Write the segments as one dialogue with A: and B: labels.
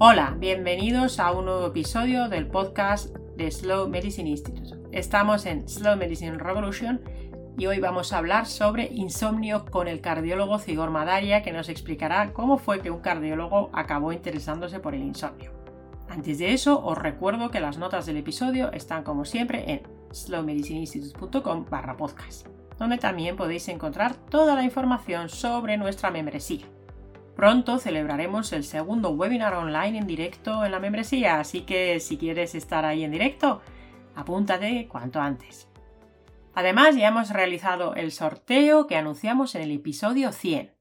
A: Hola, bienvenidos a un nuevo episodio del podcast de Slow Medicine Institute. Estamos en Slow Medicine Revolution y hoy vamos a hablar sobre insomnio con el cardiólogo Cigor Madaria que nos explicará cómo fue que un cardiólogo acabó interesándose por el insomnio. Antes de eso, os recuerdo que las notas del episodio están como siempre en slowmedicineinstitute.com barra podcast, donde también podéis encontrar toda la información sobre nuestra membresía. Pronto celebraremos el segundo webinar online en directo en la membresía, así que si quieres estar ahí en directo, apúntate cuanto antes. Además, ya hemos realizado el sorteo que anunciamos en el episodio 100.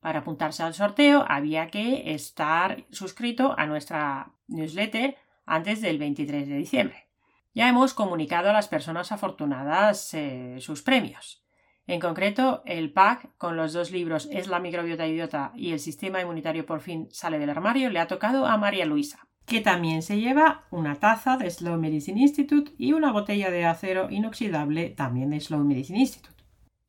A: Para apuntarse al sorteo había que estar suscrito a nuestra newsletter antes del 23 de diciembre. Ya hemos comunicado a las personas afortunadas eh, sus premios. En concreto, el pack con los dos libros Es la microbiota idiota y El sistema inmunitario por fin sale del armario le ha tocado a María Luisa, que también se lleva una taza de Slow Medicine Institute y una botella de acero inoxidable también de Slow Medicine Institute.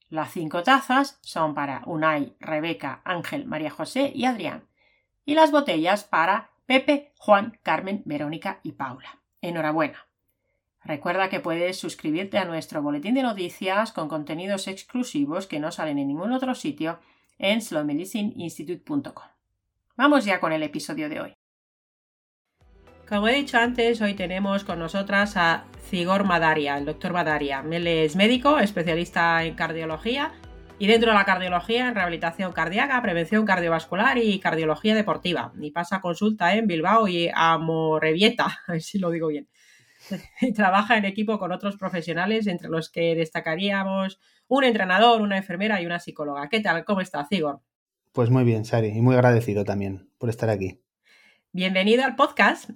A: Las cinco tazas son para Unai, Rebeca, Ángel, María José y Adrián, y las botellas para Pepe, Juan, Carmen, Verónica y Paula. Enhorabuena. Recuerda que puedes suscribirte a nuestro boletín de noticias con contenidos exclusivos que no salen en ningún otro sitio en slowmedicineinstitute.com. Vamos ya con el episodio de hoy. Como he dicho antes, hoy tenemos con nosotras a Cigor Madaria, el doctor Madaria. Él es médico, especialista en cardiología y dentro de la cardiología en rehabilitación cardíaca, prevención cardiovascular y cardiología deportiva. Y pasa consulta en Bilbao y Amorebieta, a ver si lo digo bien. y trabaja en equipo con otros profesionales, entre los que destacaríamos un entrenador, una enfermera y una psicóloga. ¿Qué tal? ¿Cómo estás, Igor?
B: Pues muy bien, Sari, y muy agradecido también por estar aquí.
A: Bienvenido al podcast.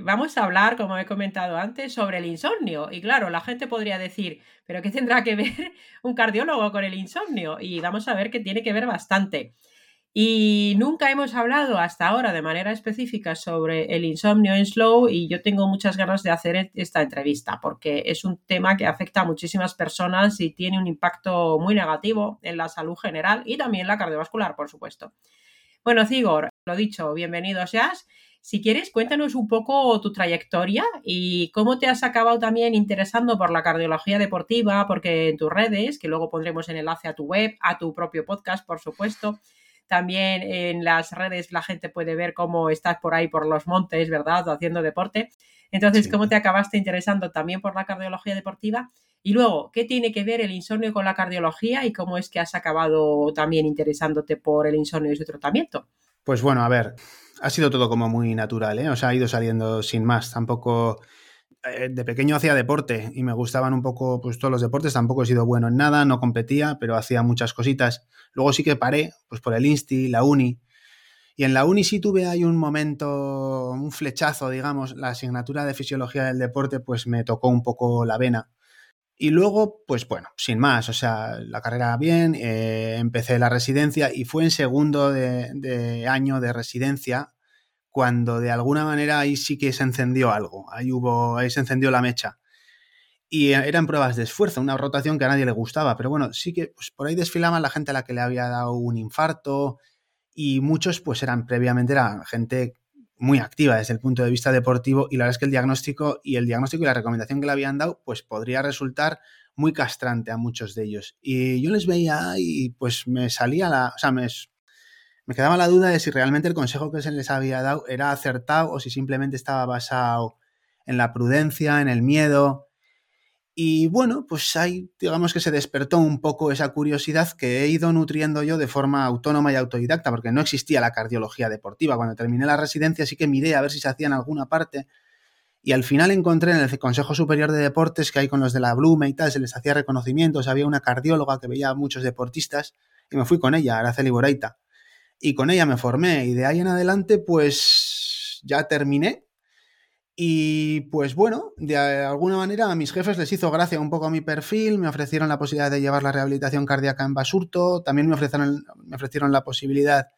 A: Vamos a hablar, como he comentado antes, sobre el insomnio. Y claro, la gente podría decir, ¿pero qué tendrá que ver un cardiólogo con el insomnio? Y vamos a ver que tiene que ver bastante. Y nunca hemos hablado hasta ahora de manera específica sobre el insomnio en slow y yo tengo muchas ganas de hacer esta entrevista porque es un tema que afecta a muchísimas personas y tiene un impacto muy negativo en la salud general y también la cardiovascular, por supuesto. Bueno, Cigor, lo dicho, bienvenidos ya. Si quieres, cuéntanos un poco tu trayectoria y cómo te has acabado también interesando por la cardiología deportiva, porque en tus redes, que luego pondremos en enlace a tu web, a tu propio podcast, por supuesto, también en las redes la gente puede ver cómo estás por ahí por los montes, ¿verdad? Haciendo deporte. Entonces, ¿cómo te acabaste interesando también por la cardiología deportiva? Y luego, ¿qué tiene que ver el insomnio con la cardiología y cómo es que has acabado también interesándote por el insomnio y su tratamiento?
B: Pues bueno, a ver, ha sido todo como muy natural, ¿eh? O sea, ha ido saliendo sin más. Tampoco de pequeño hacía deporte y me gustaban un poco pues todos los deportes, tampoco he sido bueno en nada, no competía, pero hacía muchas cositas. Luego sí que paré, pues por el Insti, la Uni. Y en la Uni sí tuve ahí un momento, un flechazo, digamos, la asignatura de fisiología del deporte pues me tocó un poco la vena. Y luego, pues bueno, sin más, o sea, la carrera bien, eh, empecé la residencia y fue en segundo de año de residencia, cuando de alguna manera ahí sí que se encendió algo, ahí hubo, ahí se encendió la mecha. Y eran pruebas de esfuerzo, una rotación que a nadie le gustaba, pero bueno, sí que pues, por ahí desfilaban la gente a la que le había dado un infarto y muchos pues eran previamente era gente muy activa desde el punto de vista deportivo y la verdad es que el diagnóstico y el diagnóstico y la recomendación que le habían dado pues podría resultar muy castrante a muchos de ellos. Y yo les veía y pues me salía la, o sea, me, me quedaba la duda de si realmente el consejo que se les había dado era acertado o si simplemente estaba basado en la prudencia, en el miedo. Y bueno, pues ahí digamos que se despertó un poco esa curiosidad que he ido nutriendo yo de forma autónoma y autodidacta, porque no existía la cardiología deportiva. Cuando terminé la residencia sí que miré a ver si se hacía en alguna parte. Y al final encontré en el Consejo Superior de Deportes que hay con los de la Blume y tal, se les hacía reconocimientos, había una cardióloga que veía a muchos deportistas y me fui con ella, Araceli Boraita y con ella me formé. Y de ahí en adelante pues ya terminé. Y pues bueno, de alguna manera a mis jefes les hizo gracia un poco a mi perfil, me ofrecieron la posibilidad de llevar la rehabilitación cardíaca en Basurto, también me ofrecieron, me ofrecieron la posibilidad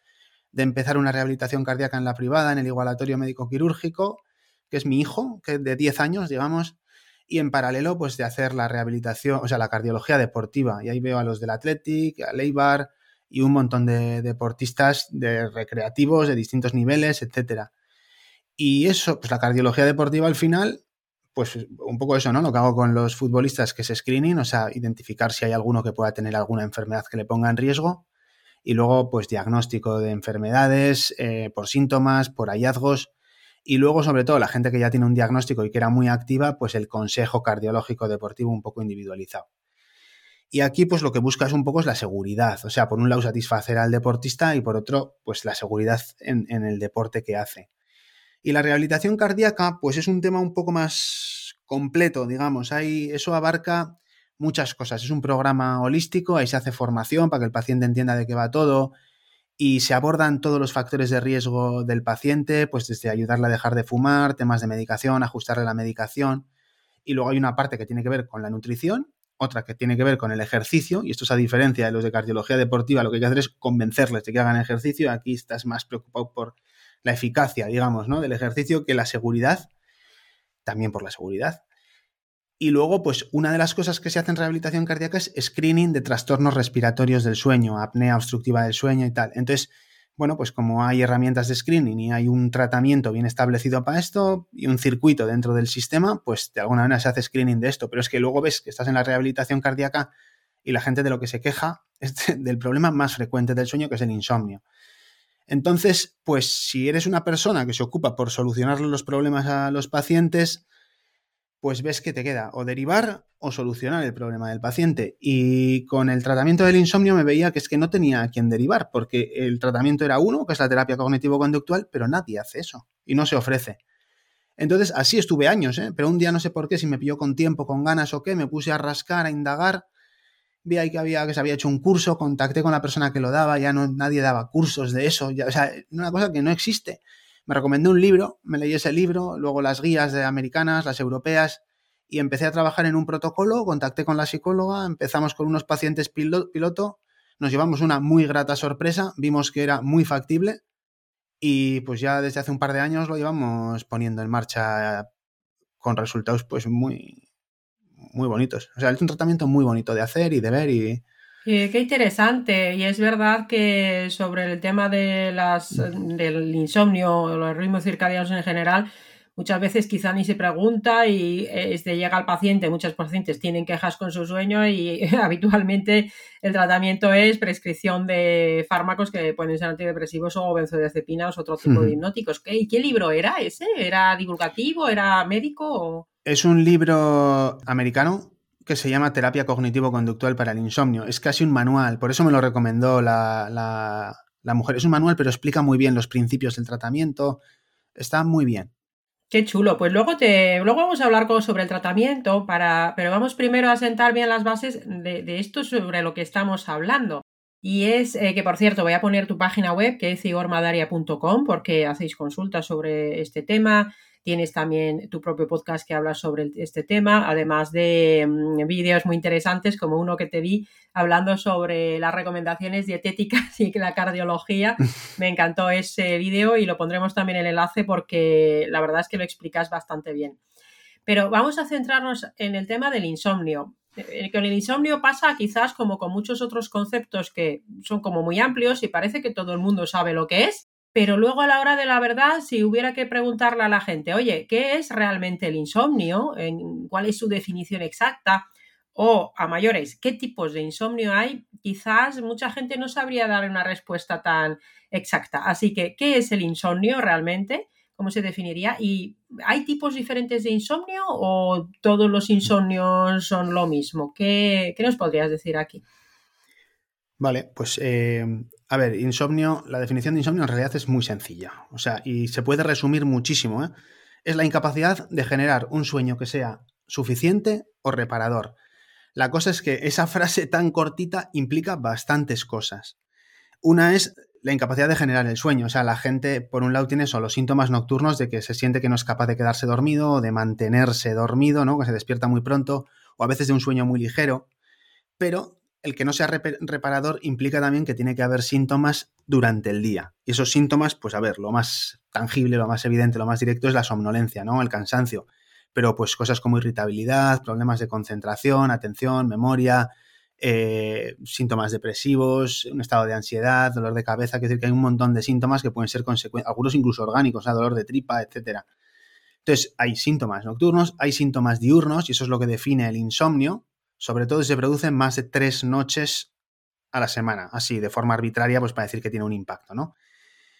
B: de empezar una rehabilitación cardíaca en la privada, en el igualatorio médico quirúrgico, que es mi hijo, que de 10 años, digamos, y en paralelo pues de hacer la rehabilitación, o sea, la cardiología deportiva. Y ahí veo a los del Athletic, a Leibar, y un montón de deportistas de recreativos de distintos niveles, etcétera. Y eso, pues la cardiología deportiva al final, pues un poco eso, ¿no? Lo que hago con los futbolistas, que es screening, o sea, identificar si hay alguno que pueda tener alguna enfermedad que le ponga en riesgo. Y luego, pues diagnóstico de enfermedades eh, por síntomas, por hallazgos. Y luego, sobre todo, la gente que ya tiene un diagnóstico y que era muy activa, pues el consejo cardiológico deportivo un poco individualizado. Y aquí, pues lo que busca es un poco es la seguridad. O sea, por un lado, satisfacer al deportista y por otro, pues la seguridad en, en el deporte que hace. Y la rehabilitación cardíaca, pues es un tema un poco más completo, digamos. Hay, eso abarca muchas cosas. Es un programa holístico, ahí se hace formación para que el paciente entienda de qué va todo y se abordan todos los factores de riesgo del paciente, pues desde ayudarle a dejar de fumar, temas de medicación, ajustarle la medicación. Y luego hay una parte que tiene que ver con la nutrición, otra que tiene que ver con el ejercicio, y esto es a diferencia de los de cardiología deportiva, lo que hay que hacer es convencerles de que hagan ejercicio, aquí estás más preocupado por la eficacia, digamos, ¿no? del ejercicio que la seguridad, también por la seguridad. Y luego, pues una de las cosas que se hace en rehabilitación cardíaca es screening de trastornos respiratorios del sueño, apnea obstructiva del sueño y tal. Entonces, bueno, pues como hay herramientas de screening y hay un tratamiento bien establecido para esto y un circuito dentro del sistema, pues de alguna manera se hace screening de esto. Pero es que luego ves que estás en la rehabilitación cardíaca y la gente de lo que se queja es del problema más frecuente del sueño, que es el insomnio. Entonces, pues si eres una persona que se ocupa por solucionar los problemas a los pacientes, pues ves que te queda o derivar o solucionar el problema del paciente. Y con el tratamiento del insomnio me veía que es que no tenía a quién derivar, porque el tratamiento era uno, que es la terapia cognitivo-conductual, pero nadie hace eso y no se ofrece. Entonces, así estuve años, ¿eh? pero un día no sé por qué, si me pilló con tiempo, con ganas o qué, me puse a rascar, a indagar, vi ahí que, había, que se había hecho un curso, contacté con la persona que lo daba, ya no nadie daba cursos de eso, ya, o sea, una cosa que no existe me recomendó un libro, me leí ese libro, luego las guías de americanas, las europeas, y empecé a trabajar en un protocolo, contacté con la psicóloga, empezamos con unos pacientes piloto, nos llevamos una muy grata sorpresa, vimos que era muy factible y pues ya desde hace un par de años lo llevamos poniendo en marcha con resultados pues muy muy bonitos. O sea, es un tratamiento muy bonito de hacer y de ver y,
A: qué interesante. Y es verdad que sobre el tema de las, del insomnio, los ritmos circadianos en general, muchas veces quizá ni se pregunta y este, llega al paciente, muchos pacientes tienen quejas con su sueño y habitualmente el tratamiento es prescripción de fármacos que pueden ser antidepresivos o benzodiazepinas o otro tipo de hipnóticos. ¿Y qué libro era ese? ¿Era divulgativo? ¿Era médico?
B: Es un libro americano que se llama Terapia Cognitivo-Conductual para el Insomnio. Es casi un manual, por eso me lo recomendó la, la, mujer. Es un manual, pero explica muy bien los principios del tratamiento. Está muy bien.
A: Qué chulo. Pues luego te, luego vamos a hablar sobre el tratamiento, para, pero vamos primero a sentar bien las bases de, esto sobre lo que estamos hablando. Y es eh, que, por cierto, voy a poner tu página web, que es igormadaria.com, porque hacéis consultas sobre este tema. Tienes también tu propio podcast que habla sobre este tema, además de mm, vídeos muy interesantes como uno que te vi hablando sobre las recomendaciones dietéticas y la cardiología. Me encantó ese vídeo y lo pondremos también el enlace porque la verdad es que lo explicas bastante bien. Pero vamos a centrarnos en el tema del insomnio. Eh, con el insomnio pasa quizás como con muchos otros conceptos que son como muy amplios y parece que todo el mundo sabe lo que es, pero luego a la hora de la verdad, si hubiera que preguntarle a la gente, oye, ¿qué es realmente el insomnio? ¿Cuál es su definición exacta? O a mayores, ¿qué tipos de insomnio hay? Quizás mucha gente no sabría dar una respuesta tan exacta. Así que, ¿qué es el insomnio realmente? ¿Cómo se definiría? ¿Y hay tipos diferentes de insomnio o todos los insomnios son lo mismo? ¿Qué, nos podrías decir aquí?
B: Vale, pues eh, a ver, insomnio, la definición de insomnio en realidad es muy sencilla. O sea, y se puede resumir muchísimo. ¿eh? Es la incapacidad de generar un sueño que sea suficiente o reparador. La cosa es que esa frase tan cortita implica bastantes cosas. Una es la incapacidad de generar el sueño. O sea, la gente, por un lado, tiene solo síntomas nocturnos de que se siente que no es capaz de quedarse dormido o de mantenerse dormido, ¿no? Que se despierta muy pronto, o a veces de un sueño muy ligero. Pero el que no sea reparador implica también que tiene que haber síntomas durante el día. Y esos síntomas, pues a ver, lo más tangible, lo más evidente, lo más directo es la somnolencia, ¿no? El cansancio. Pero pues cosas como irritabilidad, problemas de concentración, atención, memoria, eh, síntomas depresivos, un estado de ansiedad, dolor de cabeza, que decir que hay un montón de síntomas que pueden ser consecuencias, algunos incluso orgánicos, dolor de tripa, etcétera. Entonces, hay síntomas nocturnos, hay síntomas diurnos, y eso es lo que define el insomnio. Sobre todo si se producen más de tres noches a la semana, así, de forma arbitraria, pues para decir que tiene un impacto, ¿no?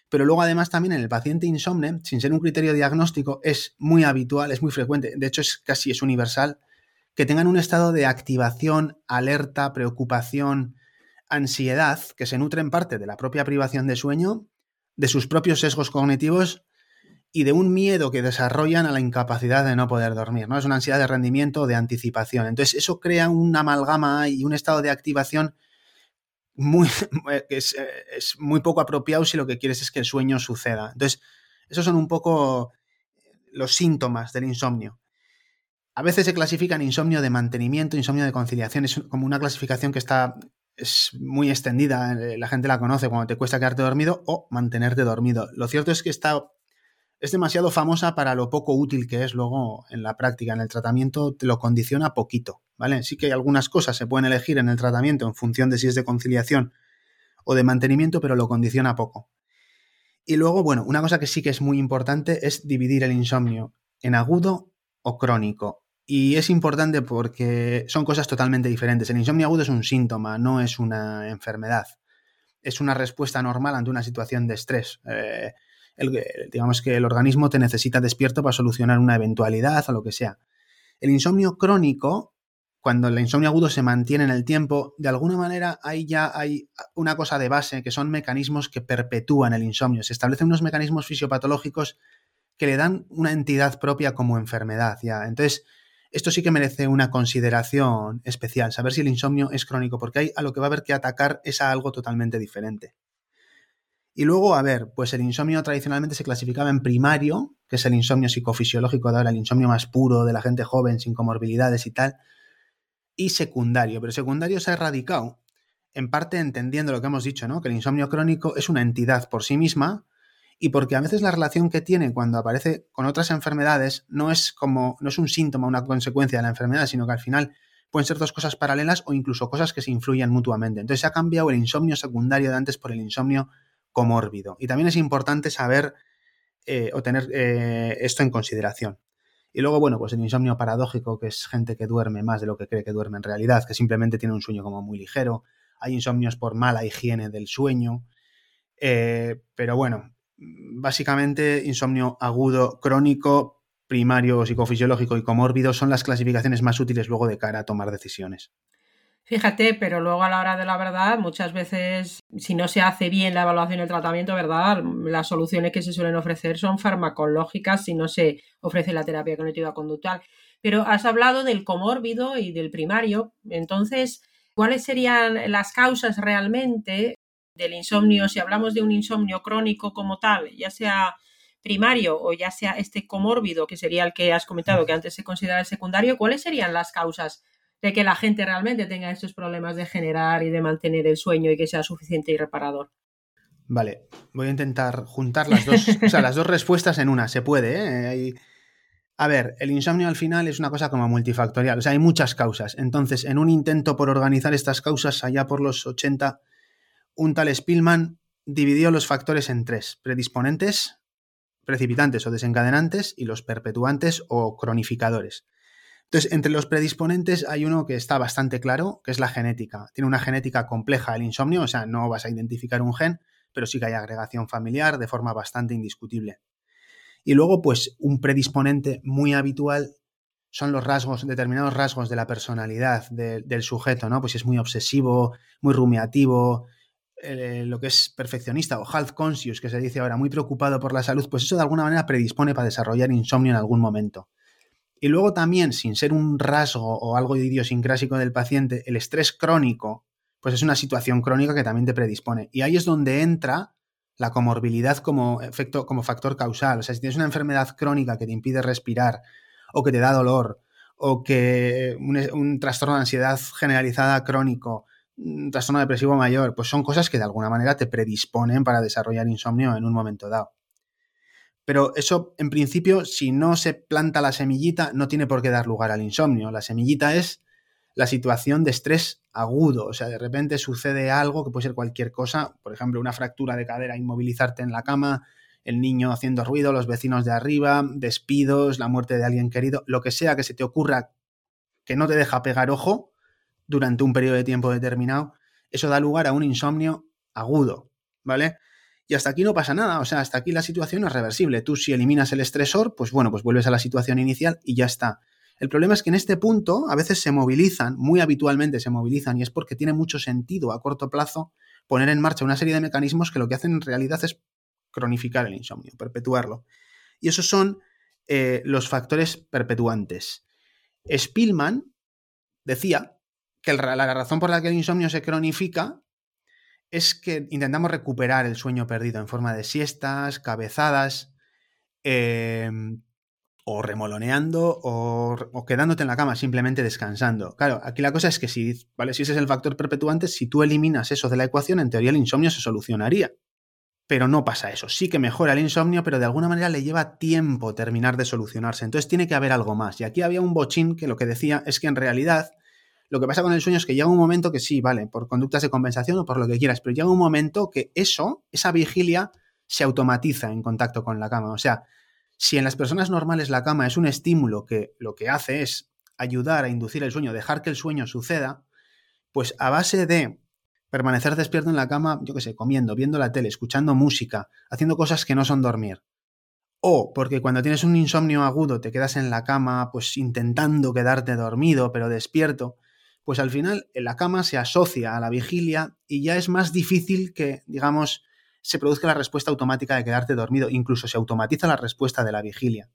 B: Pero luego, además, también en el paciente insomne, sin ser un criterio diagnóstico, es muy habitual, es muy frecuente, de hecho, es casi es universal, que tengan un estado de activación, alerta, preocupación, ansiedad, que se nutre en parte de la propia privación de sueño, de sus propios sesgos cognitivos y de un miedo que desarrollan a la incapacidad de no poder dormir, ¿no? Es una ansiedad de rendimiento de anticipación. Entonces, eso crea una amalgama y un estado de activación muy, que es, es, muy poco apropiado si lo que quieres es que el sueño suceda. Entonces, esos son un poco los síntomas del insomnio. A veces se clasifica en insomnio de mantenimiento, insomnio de conciliación. Es como una clasificación que está es muy extendida, eh, la gente la conoce cuando te cuesta quedarte dormido o mantenerte dormido. Lo cierto es que está es demasiado famosa para lo poco útil que es luego en la práctica, en el tratamiento lo condiciona poquito, ¿vale? Sí que hay algunas cosas se pueden elegir en el tratamiento en función de si es de conciliación o de mantenimiento, pero lo condiciona poco. Y luego, bueno, una cosa que sí que es muy importante es dividir el insomnio en agudo o crónico. Y es importante porque son cosas totalmente diferentes. El insomnio agudo es un síntoma, no es una enfermedad. Es una respuesta normal ante una situación de estrés. Eh, digamos que el organismo te necesita despierto para solucionar una eventualidad o lo que sea. El insomnio crónico, cuando el insomnio agudo se mantiene en el tiempo, de alguna manera ahí ya hay una cosa de base que son mecanismos que perpetúan el insomnio. Se establecen unos mecanismos fisiopatológicos que le dan una entidad propia como enfermedad. ¿ya? Entonces, esto sí que merece una consideración especial, saber si el insomnio es crónico, porque hay a lo que va a haber que atacar es a algo totalmente diferente. Y luego, a ver, pues el insomnio tradicionalmente se clasificaba en primario, que es el insomnio psicofisiológico de ahora, el insomnio más puro de la gente joven, sin comorbilidades y tal, y secundario, pero secundario se ha erradicado, en parte entendiendo lo que hemos dicho, ¿no? Que el insomnio crónico es una entidad por sí misma y porque a veces la relación que tiene cuando aparece con otras enfermedades no es como, no es un síntoma, una consecuencia de la enfermedad, sino que al final pueden ser dos cosas paralelas o incluso cosas que se influyen mutuamente. Entonces se ha cambiado el insomnio secundario de antes por el insomnio comórbido. Y también es importante saber eh, o tener eh, esto en consideración. Y luego, bueno, pues el insomnio paradójico, que es gente que duerme más de lo que cree que duerme en realidad, que simplemente tiene un sueño como muy ligero. Hay insomnios por mala higiene del sueño. Eh, pero bueno, básicamente insomnio agudo, crónico, primario, psicofisiológico y comórbido son las clasificaciones más útiles luego de cara a tomar decisiones.
A: Fíjate, pero luego a la hora de la verdad, muchas veces, si no se hace bien la evaluación y el tratamiento, ¿verdad? Las soluciones que se suelen ofrecer son farmacológicas si no se ofrece la terapia cognitiva conductual. Pero has hablado del comórbido y del primario. Entonces, ¿cuáles serían las causas realmente del insomnio? Si hablamos de un insomnio crónico como tal, ya sea primario o ya sea este comórbido, que sería el que has comentado que antes se considera secundario, ¿cuáles serían las causas de que la gente realmente tenga estos problemas de generar y de mantener el sueño y que sea suficiente y reparador.
B: Vale, voy a intentar juntar las dos, o sea, las dos respuestas en una. Se puede, ¿eh? A ver, el insomnio al final es una cosa como multifactorial, o sea, hay muchas causas. Entonces, en un intento por organizar estas causas allá por los 80, un tal Spillman dividió los factores en tres, predisponentes, precipitantes o desencadenantes y los perpetuantes o cronificadores. Entonces, entre los predisponentes hay uno que está bastante claro, que es la genética. Tiene una genética compleja el insomnio, o sea, no vas a identificar un gen, pero sí que hay agregación familiar de forma bastante indiscutible. Y luego, pues, un predisponente muy habitual son los rasgos, determinados rasgos de la personalidad del sujeto, ¿no? Pues si es muy obsesivo, muy rumiativo, eh, lo que es perfeccionista o health conscious, que se dice ahora, muy preocupado por la salud, pues eso de alguna manera predispone para desarrollar insomnio en algún momento. Y luego también, sin ser un rasgo o algo idiosincrásico del paciente, el estrés crónico, pues es una situación crónica que también te predispone. Y ahí es donde entra la comorbilidad como efecto, como factor causal. O sea, si tienes una enfermedad crónica que te impide respirar, o que te da dolor, o que un, un trastorno de ansiedad generalizada crónico, un trastorno depresivo mayor, pues son cosas que de alguna manera te predisponen para desarrollar insomnio en un momento dado. Pero eso, en principio, si no se planta la semillita, no tiene por qué dar lugar al insomnio. La semillita es la situación de estrés agudo. O sea, de repente sucede algo que puede ser cualquier cosa, por ejemplo, una fractura de cadera, inmovilizarte en la cama, el niño haciendo ruido, los vecinos de arriba, despidos, la muerte de alguien querido, lo que sea que se te ocurra que no te deja pegar ojo durante un periodo de tiempo determinado, eso da lugar a un insomnio agudo, ¿vale? Y hasta aquí no pasa nada, o sea, hasta aquí la situación es reversible. Tú si eliminas el estresor, pues bueno, pues vuelves a la situación inicial y ya está. El problema es que en este punto a veces se movilizan, muy habitualmente se movilizan, y es porque tiene mucho sentido a corto plazo poner en marcha una serie de mecanismos que lo que hacen en realidad es cronificar el insomnio, perpetuarlo. Y esos son eh, los factores perpetuantes. Spielman decía que la razón por la que el insomnio se cronifica es que intentamos recuperar el sueño perdido en forma de siestas, cabezadas, em, o remoloneando, o, quedándote en la cama simplemente descansando. Claro, aquí la cosa es que si, ¿vale? si ese es el factor perpetuante, si tú eliminas eso de la ecuación, en teoría el insomnio se solucionaría. Pero no pasa eso. Sí que mejora el insomnio, pero de alguna manera le lleva tiempo terminar de solucionarse. Entonces tiene que haber algo más. Y aquí había un bochín que lo que decía es que en realidad lo que pasa con el sueño es que llega un momento que sí, vale, por conductas de compensación o por lo que quieras, pero llega un momento que eso, esa vigilia, se automatiza en contacto con la cama. O sea, si en las personas normales la cama es un estímulo que lo que hace es ayudar a inducir el sueño, dejar que el sueño suceda, pues a base de permanecer despierto en la cama, yo qué sé, comiendo, viendo la tele, escuchando música, haciendo cosas que no son dormir. O porque cuando tienes un insomnio agudo te quedas en la cama pues intentando quedarte dormido pero despierto, pues al final la cama se asocia a la vigilia y ya es más difícil que, digamos, se produzca la respuesta automática de quedarte dormido, incluso se automatiza la respuesta de la vigilia.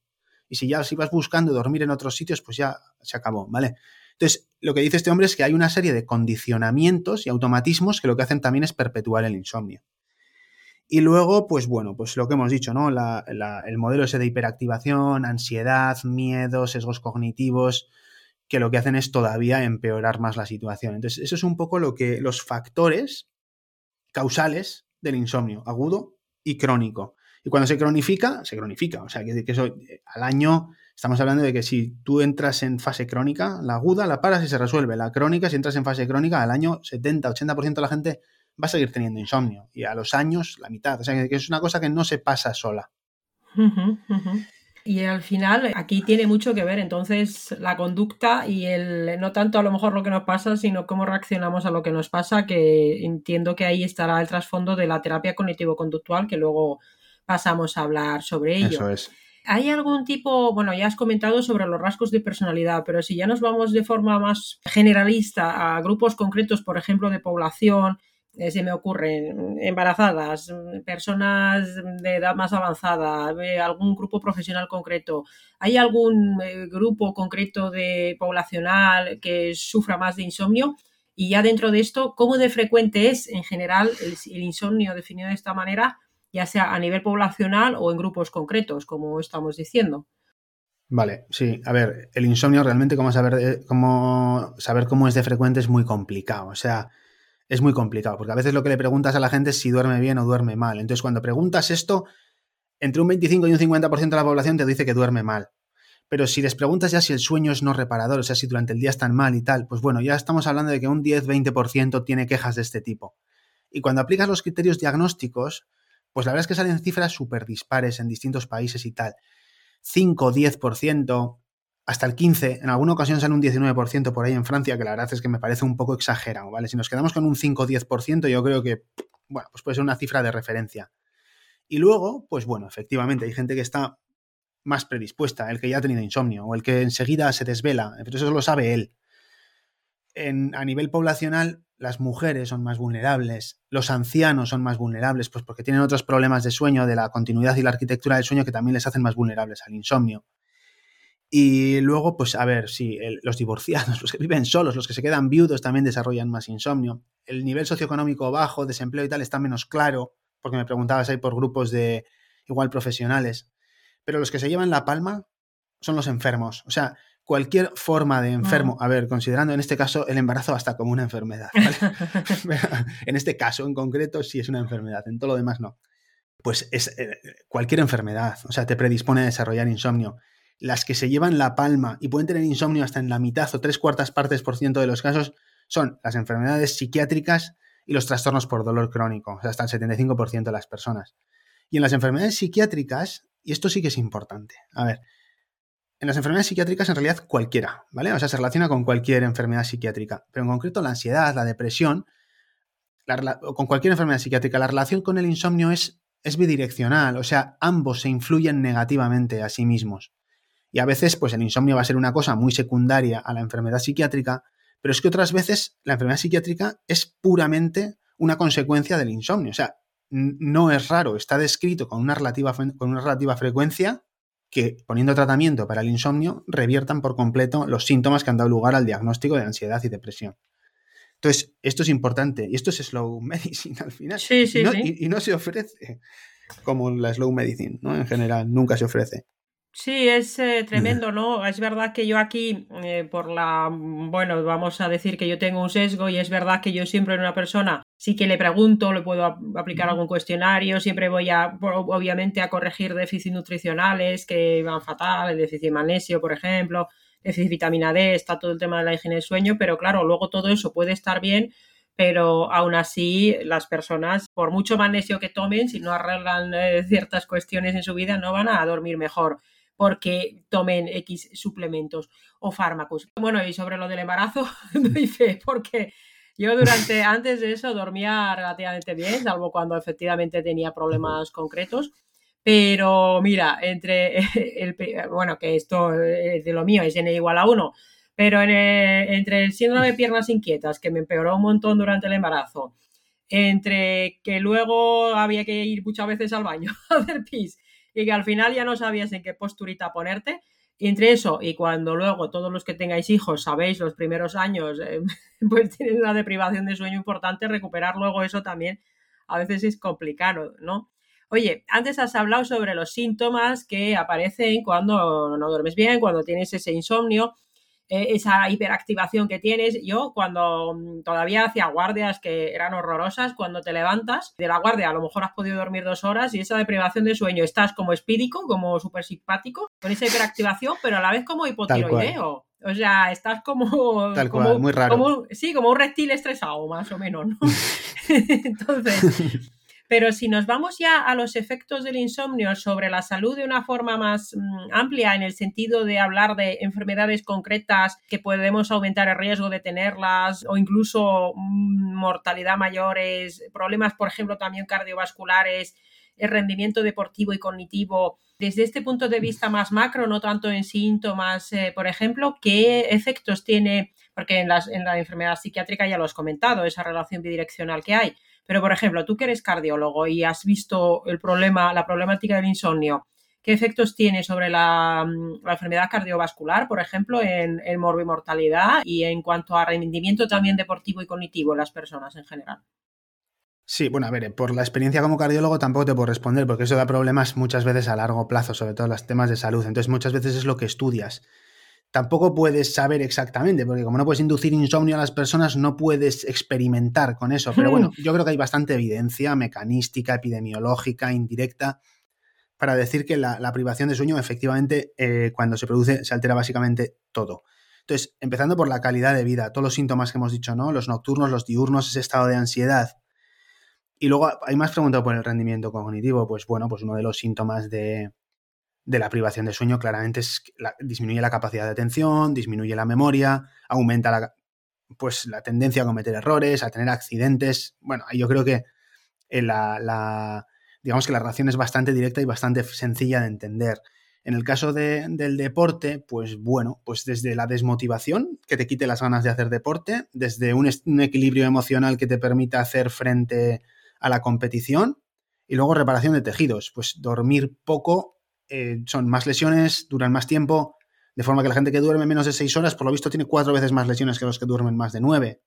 B: Y si ya si vas buscando dormir en otros sitios, pues ya se acabó, ¿vale? Entonces, lo que dice este hombre es que hay una serie de condicionamientos y automatismos que lo que hacen también es perpetuar el insomnio. Y luego, pues bueno, pues lo que hemos dicho, ¿no? el modelo ese de hiperactivación, ansiedad, miedo, sesgos cognitivos, que lo que hacen es todavía empeorar más la situación. Entonces, eso es un poco lo que los factores causales del insomnio, agudo y crónico. Y cuando se cronifica, se cronifica. O sea, que, que eso eh, al año Estamos hablando de que si tú entras en fase crónica, la aguda la paras y se resuelve. La crónica, si entras en fase crónica, al año 70-80% de la gente va a seguir teniendo insomnio. Y a los años, la mitad. O sea, que es una cosa que no se pasa sola.
A: Y al final aquí tiene mucho que ver entonces la conducta y el no tanto a lo mejor lo que nos pasa, sino cómo reaccionamos a lo que nos pasa, que entiendo que ahí estará el trasfondo de la terapia cognitivo-conductual, que luego pasamos a hablar sobre ello.
B: Eso es.
A: ¿Hay algún tipo, bueno, ya has comentado sobre los rasgos de personalidad, pero si ya nos vamos de forma más generalista a grupos concretos, por ejemplo, de población, se me ocurren embarazadas, personas de edad más avanzada, algún grupo profesional concreto, ¿hay algún eh, grupo concreto de poblacional que sufra más de insomnio? Y ya dentro de esto, ¿cómo de frecuente es en general el insomnio definido de esta manera? ya sea a nivel poblacional o en grupos concretos, como estamos diciendo.
B: Vale, sí. A ver, el insomnio realmente, como saber, eh, cómo, saber cómo es de frecuente es muy complicado. O sea, es muy complicado, porque a veces lo que le preguntas a la gente es si duerme bien o duerme mal. Entonces, cuando preguntas esto, entre un 25 y un 50% de la población te dice que duerme mal. Pero si les preguntas ya si el sueño es no reparador, o sea, si durante el día están mal y tal, pues bueno, ya estamos hablando de que un 10-20% tiene quejas de este tipo. Y cuando aplicas los criterios diagnósticos, pues la verdad es que salen cifras súper dispares en distintos países y tal. 5, 10%, hasta el 15%, en alguna ocasión sale un 19% por ahí en Francia, que la verdad es que me parece un poco exagerado, ¿vale? Si nos quedamos con un 5 o 10%, yo creo que, bueno, pues puede ser una cifra de referencia. Y luego, pues bueno, efectivamente, hay gente que está más predispuesta, el que ya ha tenido insomnio, o el que enseguida se desvela, pero eso lo sabe él. En, a nivel poblacional, las mujeres son más vulnerables, los ancianos son más vulnerables, pues porque tienen otros problemas de sueño, de la continuidad y la arquitectura del sueño que también les hacen más vulnerables al insomnio. Y luego, pues a ver, si los divorciados, los que viven solos, los que se quedan viudos también desarrollan más insomnio. El nivel socioeconómico bajo, desempleo y tal está menos claro, porque me preguntabas ahí por grupos de igual profesionales. Pero los que se llevan la palma son los enfermos. O sea, cualquier forma de enfermo, a ver, considerando en este caso el embarazo hasta como una enfermedad, en este caso en concreto sí es una enfermedad, en todo lo demás no. Pues es eh, cualquier enfermedad, o sea, te predispone a desarrollar insomnio. Las que se llevan la palma y pueden tener insomnio hasta en la mitad o tres cuartas partes por ciento de los casos son las enfermedades psiquiátricas y los trastornos por dolor crónico, o sea, hasta el 75% de las personas. Y en las enfermedades psiquiátricas, y esto sí que es importante, a ver, en las enfermedades psiquiátricas en realidad cualquiera, ¿vale? O sea, se relaciona con cualquier enfermedad psiquiátrica, pero en concreto la ansiedad, la depresión, con cualquier enfermedad psiquiátrica, la relación con el insomnio es, es bidireccional, o sea, ambos se influyen negativamente a sí mismos. Y a veces, pues el insomnio va a ser una cosa muy secundaria a la enfermedad psiquiátrica, pero es que otras veces la enfermedad psiquiátrica es puramente una consecuencia del insomnio. O sea, no es raro, está descrito con una relativa, con una relativa frecuencia que poniendo tratamiento para el insomnio reviertan por completo los síntomas que han dado lugar al diagnóstico de ansiedad y depresión. Entonces, esto es importante y esto es slow medicine al final.
A: Sí, sí,
B: y, no,
A: sí.
B: Y, no se ofrece como la slow medicine, ¿no? En general, nunca se ofrece.
A: Sí, es eh, tremendo, ¿no? Es verdad que yo aquí, eh, por la, bueno, vamos a decir que yo tengo un sesgo y es verdad que yo siempre en una persona sí que le pregunto, le puedo aplicar algún cuestionario, siempre voy a, obviamente, a corregir déficits nutricionales que van fatal, el déficit de magnesio, por ejemplo, déficit de vitamina D, está todo el tema de la higiene del sueño, pero claro, luego todo eso puede estar bien, pero aún así las personas, por mucho magnesio que tomen, si no arreglan eh, ciertas cuestiones en su vida, no van a dormir mejor porque tomen X suplementos o fármacos. Bueno, y sobre lo del embarazo, doy fe, porque yo durante, antes de eso dormía relativamente bien, salvo cuando efectivamente tenía problemas concretos. Pero mira, entre el, bueno, que esto es de lo mío es N igual a 1, pero en el, entre el síndrome de piernas inquietas, que me empeoró un montón durante el embarazo, entre que luego había que ir muchas veces al baño a hacer pis, y que al final ya no sabías en qué posturita ponerte. Y entre eso y cuando luego todos los que tengáis hijos sabéis los primeros años, eh, pues tienen una deprivación de sueño importante, recuperar luego eso también a veces es complicado, ¿no? Oye, antes has hablado sobre los síntomas que aparecen cuando no duermes bien, cuando tienes ese insomnio. Eh, esa hiperactivación que tienes. Yo cuando mm, todavía hacía guardias que eran horrorosas, cuando te levantas de la guardia a lo mejor has podido dormir dos horas y esa deprivación de sueño estás como espídico, como súper simpático, con esa hiperactivación, pero a la vez como hipotiroideo. O sea, estás como.
B: Tal
A: como,
B: muy raro.
A: Como, sí, como un reptil estresado, más o menos, ¿no? Entonces. Pero si nos vamos ya a los efectos del insomnio sobre la salud de una forma más mmm, amplia, en el sentido de hablar de enfermedades concretas que podemos aumentar el riesgo de tenerlas o incluso mmm, mortalidad mayores, problemas, por ejemplo, también cardiovasculares, el rendimiento deportivo y cognitivo, desde este punto de vista más macro, no tanto en síntomas, eh, por ejemplo, ¿qué efectos tiene? Porque en, las, en la enfermedad psiquiátrica ya lo has comentado, esa relación bidireccional que hay pero, por ejemplo, tú que eres cardiólogo y has visto el problema, la problemática del insomnio, ¿qué efectos tiene sobre la, mm, la enfermedad cardiovascular, por ejemplo, en, en morbimortalidad y en cuanto a rendimiento también deportivo y cognitivo en las personas en general?
B: Sí, bueno, a ver, por la experiencia como cardiólogo tampoco te puedo responder, porque eso da problemas muchas veces a largo plazo, sobre todo los temas de salud. Entonces, muchas veces es lo que estudias tampoco puedes saber exactamente, porque como no puedes inducir insomnio a las personas, no puedes experimentar con eso. Pero bueno, yo creo que hay bastante evidencia mecanística, epidemiológica, indirecta, para decir que la, la privación de sueño efectivamente eh, cuando se produce se altera básicamente todo. Entonces, empezando por la calidad de vida, todos los síntomas que hemos dicho, ¿no? Los nocturnos, los diurnos, ese estado de ansiedad. Y luego hay más preguntado por el rendimiento cognitivo, pues bueno, pues uno de los síntomas de, de la privación de sueño claramente es disminuye la capacidad de atención, disminuye la memoria, aumenta la, pues, la tendencia a cometer errores, a tener accidentes. Bueno, yo creo que eh, la, digamos que la relación es bastante directa y bastante sencilla de entender. En el caso de, del deporte, pues bueno, pues desde la desmotivación, que te quite las ganas de hacer deporte, desde un equilibrio emocional que te permita hacer frente a la competición, y luego reparación de tejidos, pues dormir poco eh, son más lesiones, duran más tiempo, de forma que la gente que duerme menos de seis horas, por lo visto, tiene cuatro veces más lesiones que los que duermen más de nueve.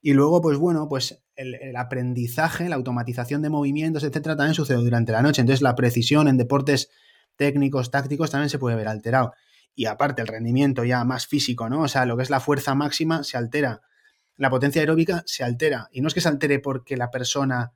B: Y luego, pues bueno, pues el, el, aprendizaje, la automatización de movimientos, etcétera, también sucede durante la noche. Entonces, la precisión en deportes técnicos, tácticos, también se puede ver alterado. Y aparte, el rendimiento ya más físico, ¿no? O sea, lo que es la fuerza máxima se altera. La potencia aeróbica se altera. Y no es que se altere porque la persona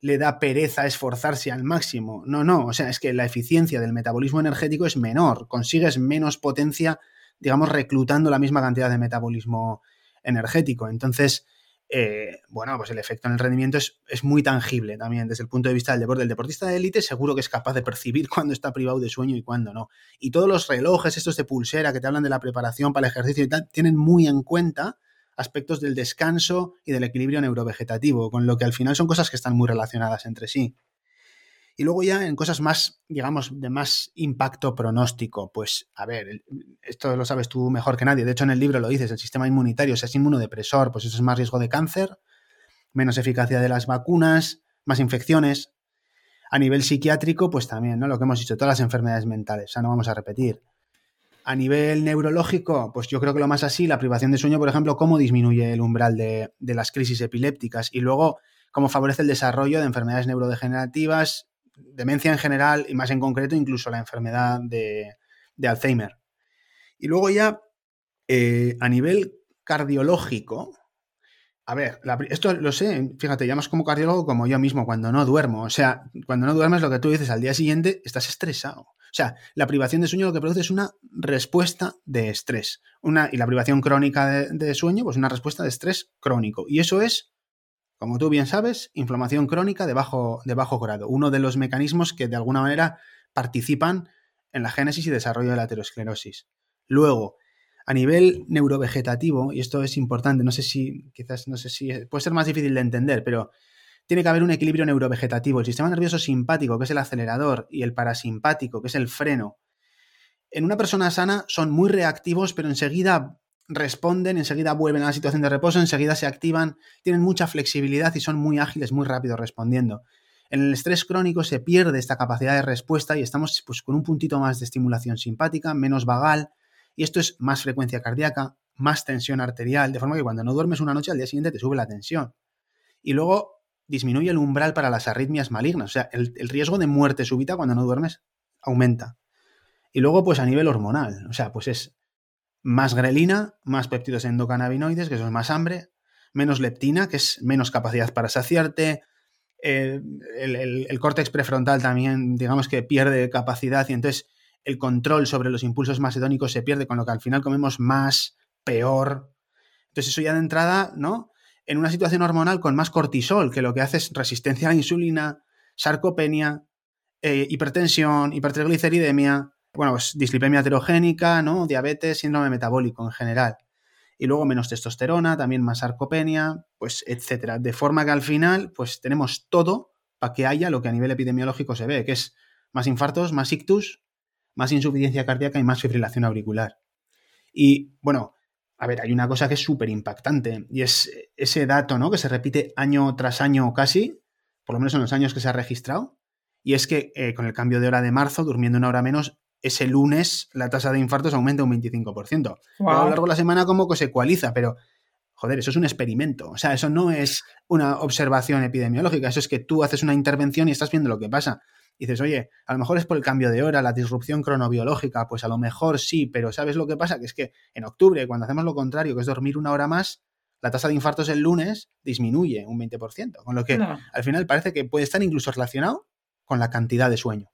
B: le da pereza esforzarse al máximo. No, no, o sea, es que la eficiencia del metabolismo energético es menor, consigues menos potencia, digamos, reclutando la misma cantidad de metabolismo energético. Entonces, eh, bueno, pues el efecto en el rendimiento es, es, muy tangible también desde el punto de vista del deporte. El deportista de élite seguro que es capaz de percibir cuándo está privado de sueño y cuándo no. Y todos los relojes, estos de pulsera que te hablan de la preparación para el ejercicio y tal, tienen muy en cuenta aspectos del descanso y del equilibrio neurovegetativo, con lo que al final son cosas que están muy relacionadas entre sí. Y luego ya en cosas más, digamos, de más impacto pronóstico, pues a ver, esto lo sabes tú mejor que nadie, de hecho en el libro lo dices, el sistema inmunitario, si es inmunodepresor, pues eso es más riesgo de cáncer, menos eficacia de las vacunas, más infecciones. A nivel psiquiátrico, pues también, ¿no? Lo que hemos dicho, todas las enfermedades mentales, o sea, no vamos a repetir. A nivel neurológico, pues yo creo que lo más así, la privación de sueño, por ejemplo, cómo disminuye el umbral de, las crisis epilépticas y luego cómo favorece el desarrollo de enfermedades neurodegenerativas, demencia en general y más en concreto incluso la enfermedad de, Alzheimer. Y luego ya eh, a nivel cardiológico, a ver, esto lo sé, fíjate, llamas como cardiólogo como yo mismo cuando no duermo. O sea, cuando no duermes lo que tú dices al día siguiente estás estresado. O sea, la privación de sueño lo que produce es una respuesta de estrés. Una, y la privación crónica de, sueño, pues una respuesta de estrés crónico. Y eso es como tú bien sabes, inflamación crónica de bajo, de bajo grado, uno de los mecanismos que de alguna manera participan en la génesis y desarrollo de la aterosclerosis. Luego, a nivel neurovegetativo, y esto es importante, no sé si, quizás, no sé si, puede ser más difícil de entender, pero tiene que haber un equilibrio neurovegetativo. El sistema nervioso simpático, que es el acelerador, y el parasimpático, que es el freno, en una persona sana son muy reactivos, pero enseguida responden, enseguida vuelven a la situación de reposo, enseguida se activan, tienen mucha flexibilidad y son muy ágiles, muy rápidos respondiendo. En el estrés crónico se pierde esta capacidad de respuesta y estamos pues, con un puntito más de estimulación simpática, menos vagal, y esto es más frecuencia cardíaca, más tensión arterial, de forma que cuando no duermes una noche al día siguiente te sube la tensión. Y luego disminuye el umbral para las arritmias malignas, o sea, el, el riesgo de muerte súbita cuando no duermes aumenta. Y luego, pues a nivel hormonal, o sea, pues es más grelina, más péptidos endocannabinoides, que eso es más hambre, menos leptina, que es menos capacidad para saciarte, eh, el, córtex prefrontal también, digamos que pierde capacidad y entonces el control sobre los impulsos más hedónicos se pierde, con lo que al final comemos más, peor. Entonces eso ya de entrada, ¿no? En una situación hormonal con más cortisol, que lo que hace es resistencia a la insulina, sarcopenia, eh, hipertensión, hipertrigliceridemia, bueno, pues dislipemia heterogénica, ¿no? Diabetes, síndrome metabólico en general. Y luego menos testosterona, también más sarcopenia, pues etcétera. De forma que al final, pues tenemos todo para que haya lo que a nivel epidemiológico se ve, que es más infartos, más ictus, más insuficiencia cardíaca y más fibrilación auricular. Y bueno, a ver, hay una cosa que es súper impactante y es ese dato, ¿no? Que se repite año tras año casi, por lo menos en los años que se ha registrado, y es que eh, con el cambio de hora de marzo, durmiendo una hora menos, ese lunes la tasa de infartos aumenta un 25%. a lo largo de la semana como que se ecualiza, pero joder, eso es un experimento. O sea, eso no es una observación epidemiológica, eso es que tú haces una intervención y estás viendo lo que pasa. Y dices, oye, a lo mejor es por el cambio de hora, la disrupción cronobiológica, pues a lo mejor sí, pero ¿sabes lo que pasa? Que es que en octubre, cuando hacemos lo contrario, que es dormir una hora más, la tasa de infartos el lunes disminuye un 20%, con lo que al final parece que puede estar incluso relacionado con la cantidad de sueño.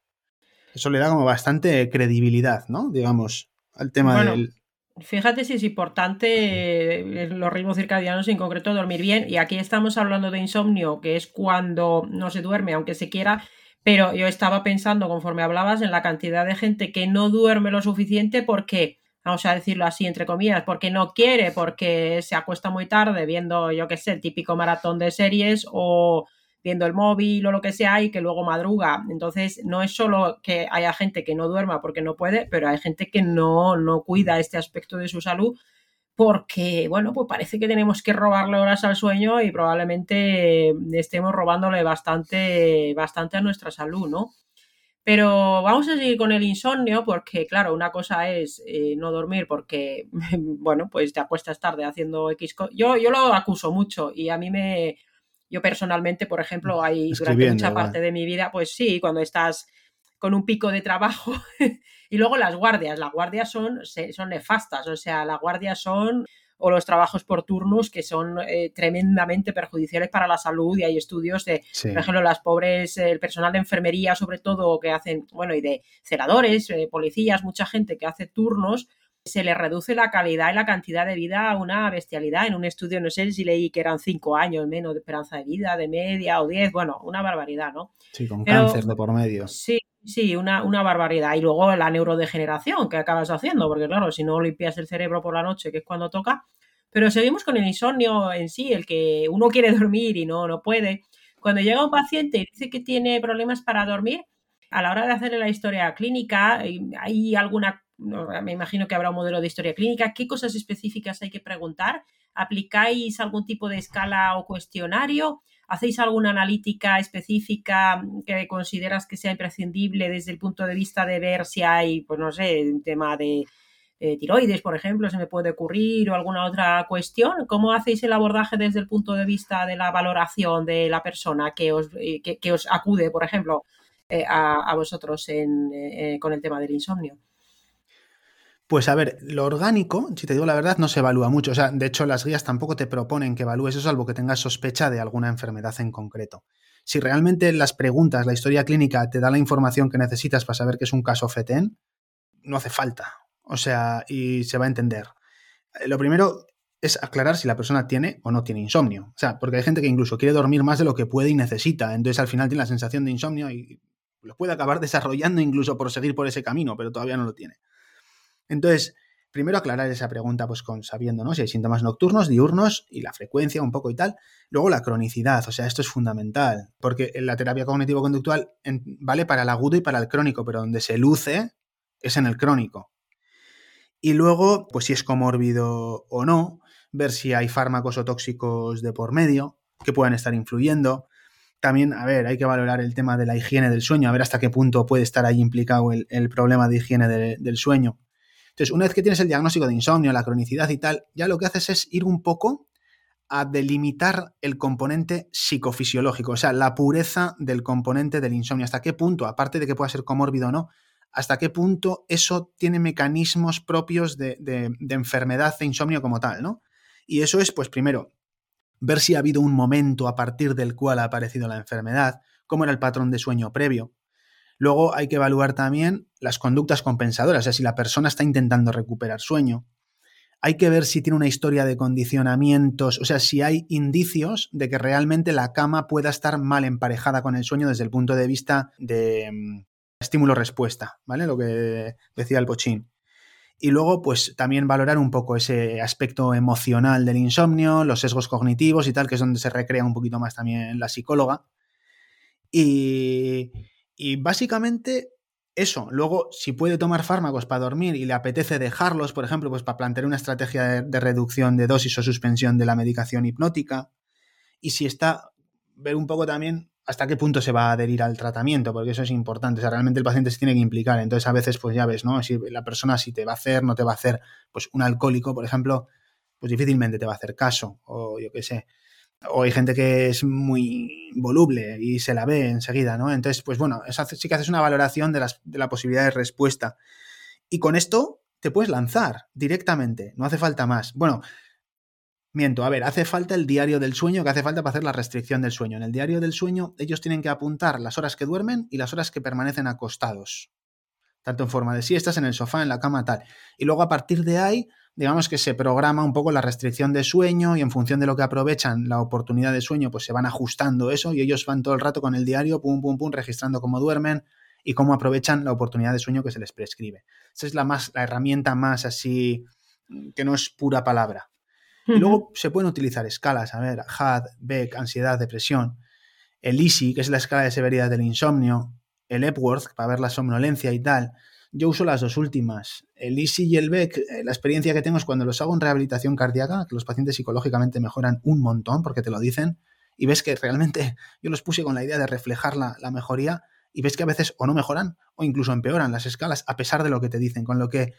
B: Eso le da como bastante credibilidad, ¿no? Digamos, al tema del...
A: Fíjate si es importante eh, los ritmos circadianos, en concreto dormir bien. Y aquí estamos hablando de insomnio, que es cuando no se duerme, aunque se quiera. Pero yo estaba pensando, conforme hablabas, en la cantidad de gente que no duerme lo suficiente porque, vamos a decirlo así, entre comillas, porque no quiere, porque se acuesta muy tarde viendo, yo qué sé, el típico maratón de series o viendo el móvil o lo que sea y que luego madruga. Entonces, no es solo que haya gente que no duerma porque no puede, pero hay gente que no, no cuida este aspecto de su salud porque, bueno, pues parece que tenemos que robarle horas al sueño y probablemente estemos robándole bastante, bastante a nuestra salud, ¿no? Pero vamos a seguir con el insomnio porque, claro, una cosa es eh, no dormir porque, bueno, pues te acuestas tarde haciendo X. Yo, yo lo acuso mucho y a mí me, yo personalmente, por ejemplo, hay durante mucha parte de mi vida, pues sí, cuando estás con un pico de trabajo y luego las guardias, las guardias son, son nefastas, o sea, las guardias son o los trabajos por turnos que son eh, tremendamente perjudiciales para la salud y hay estudios de, por ejemplo, las pobres, el personal de enfermería sobre todo que hacen, bueno, y de celadores, eh, policías, mucha gente que hace turnos, se le reduce la calidad y la cantidad de vida a una bestialidad. En un estudio, no sé si leí que eran cinco años menos de esperanza de vida, de media o diez, bueno, una barbaridad, ¿no?
B: Sí, con cáncer de por medio.
A: Sí, Sí, una, una, barbaridad. Y luego la neurodegeneración que acabas haciendo, porque claro, si no limpias el cerebro por la noche, que es cuando toca. Pero seguimos con el insomnio en sí, el que uno quiere dormir y no, no puede. Cuando llega un paciente y dice que tiene problemas para dormir, a la hora de hacerle la historia clínica, ¿hay alguna, me imagino que habrá un modelo de historia clínica, qué cosas específicas hay que preguntar? ¿Aplicáis algún tipo de escala o cuestionario? ¿Hacéis alguna analítica específica que consideras que sea imprescindible desde el punto de vista de ver si hay, pues no sé, un tema de eh, tiroides, por ejemplo, se me puede ocurrir, o alguna otra cuestión? ¿Cómo hacéis el abordaje desde el punto de vista de la valoración de la persona que os, eh, que, os acude, por ejemplo, eh, a, vosotros con el tema del insomnio?
B: Pues a ver, lo orgánico, si te digo la verdad, no se evalúa mucho. O sea, de hecho, las guías tampoco te proponen que evalúes eso, salvo que tengas sospecha de alguna enfermedad en concreto. Si realmente las preguntas, la historia clínica, te da la información que necesitas para saber que es un caso FETEN, no hace falta. O sea, y se va a entender. Eh, lo primero es aclarar si la persona tiene o no tiene insomnio. O sea, porque hay gente que incluso quiere dormir más de lo que puede y necesita. Entonces al final tiene la sensación de insomnio y lo puede acabar desarrollando incluso por seguir por ese camino, pero todavía no lo tiene. Entonces, primero aclarar esa pregunta, pues con sabiendo. Si hay síntomas nocturnos, diurnos y la frecuencia un poco y tal. Luego la cronicidad, o sea, esto es fundamental, porque la terapia cognitivo-conductual vale para el agudo y para el crónico, pero donde se luce es en el crónico. Y luego, pues si es comórbido o no, ver si hay fármacos o tóxicos de por medio que puedan estar influyendo. También, a ver, hay que valorar el tema de la higiene del sueño, a ver hasta qué punto puede estar ahí implicado el, problema de higiene del sueño. Entonces, una vez que tienes el diagnóstico de insomnio, la cronicidad y tal, ya lo que haces es ir un poco a delimitar el componente psicofisiológico, o sea, la pureza del componente del insomnio, hasta qué punto, aparte de que pueda ser comórbido o no, hasta qué punto eso tiene mecanismos propios de, de, enfermedad de insomnio como tal, ¿no? Y eso es, pues primero, ver si ha habido un momento a partir del cual ha aparecido la enfermedad, cómo era el patrón de sueño previo, Luego hay que evaluar también las conductas compensadoras, o sea, si la persona está intentando recuperar sueño. Hay que ver si tiene una historia de condicionamientos, o sea, si hay indicios de que realmente la cama pueda estar mal emparejada con el sueño desde el punto de vista de mm, estímulo-respuesta, ¿vale? Lo que decía el pochín. Y luego, pues también valorar un poco ese aspecto emocional del insomnio, los sesgos cognitivos y tal, que es donde se recrea un poquito más también la psicóloga. Y, y básicamente eso. Luego, si puede tomar fármacos para dormir y le apetece dejarlos, por ejemplo, pues para plantear una estrategia de, reducción de dosis o suspensión de la medicación hipnótica. Y si está, ver un poco también hasta qué punto se va a adherir al tratamiento, porque eso es importante. O sea, realmente el paciente se tiene que implicar. Entonces, a veces, pues ya ves, ¿no? Si la persona si te va a hacer, no te va a hacer, pues un alcohólico, por ejemplo, pues difícilmente te va a hacer caso, o yo qué sé o hay gente que es muy voluble y se la ve enseguida, ¿no? Entonces, pues bueno, eso sí que haces una valoración de, la posibilidad de respuesta. Y con esto te puedes lanzar directamente, no hace falta más. Bueno, miento, a ver, hace falta el diario del sueño que hace falta para hacer la restricción del sueño. En el diario del sueño ellos tienen que apuntar las horas que duermen y las horas que permanecen acostados. Tanto en forma de siestas, en el sofá, en la cama, tal. Y luego a partir de ahí digamos que se programa un poco la restricción de sueño y en función de lo que aprovechan la oportunidad de sueño, pues se van ajustando eso y ellos van todo el rato con el diario, pum, pum, pum, registrando cómo duermen y cómo aprovechan la oportunidad de sueño que se les prescribe. Esa es la, más, la herramienta más así que no es pura palabra. Y luego se pueden utilizar escalas, a ver, HAD, Beck, ansiedad, depresión, el EASY, que es la escala de severidad del insomnio, el Epworth, para ver la somnolencia y tal, yo uso las dos últimas. El Easy y el Beck, eh, la experiencia que tengo es cuando los hago en rehabilitación cardíaca, que los pacientes psicológicamente mejoran un montón porque te lo dicen, y ves que realmente yo los puse con la idea de reflejar la, la mejoría, y ves que a veces o no mejoran o incluso empeoran las escalas a pesar de lo que te dicen, con lo que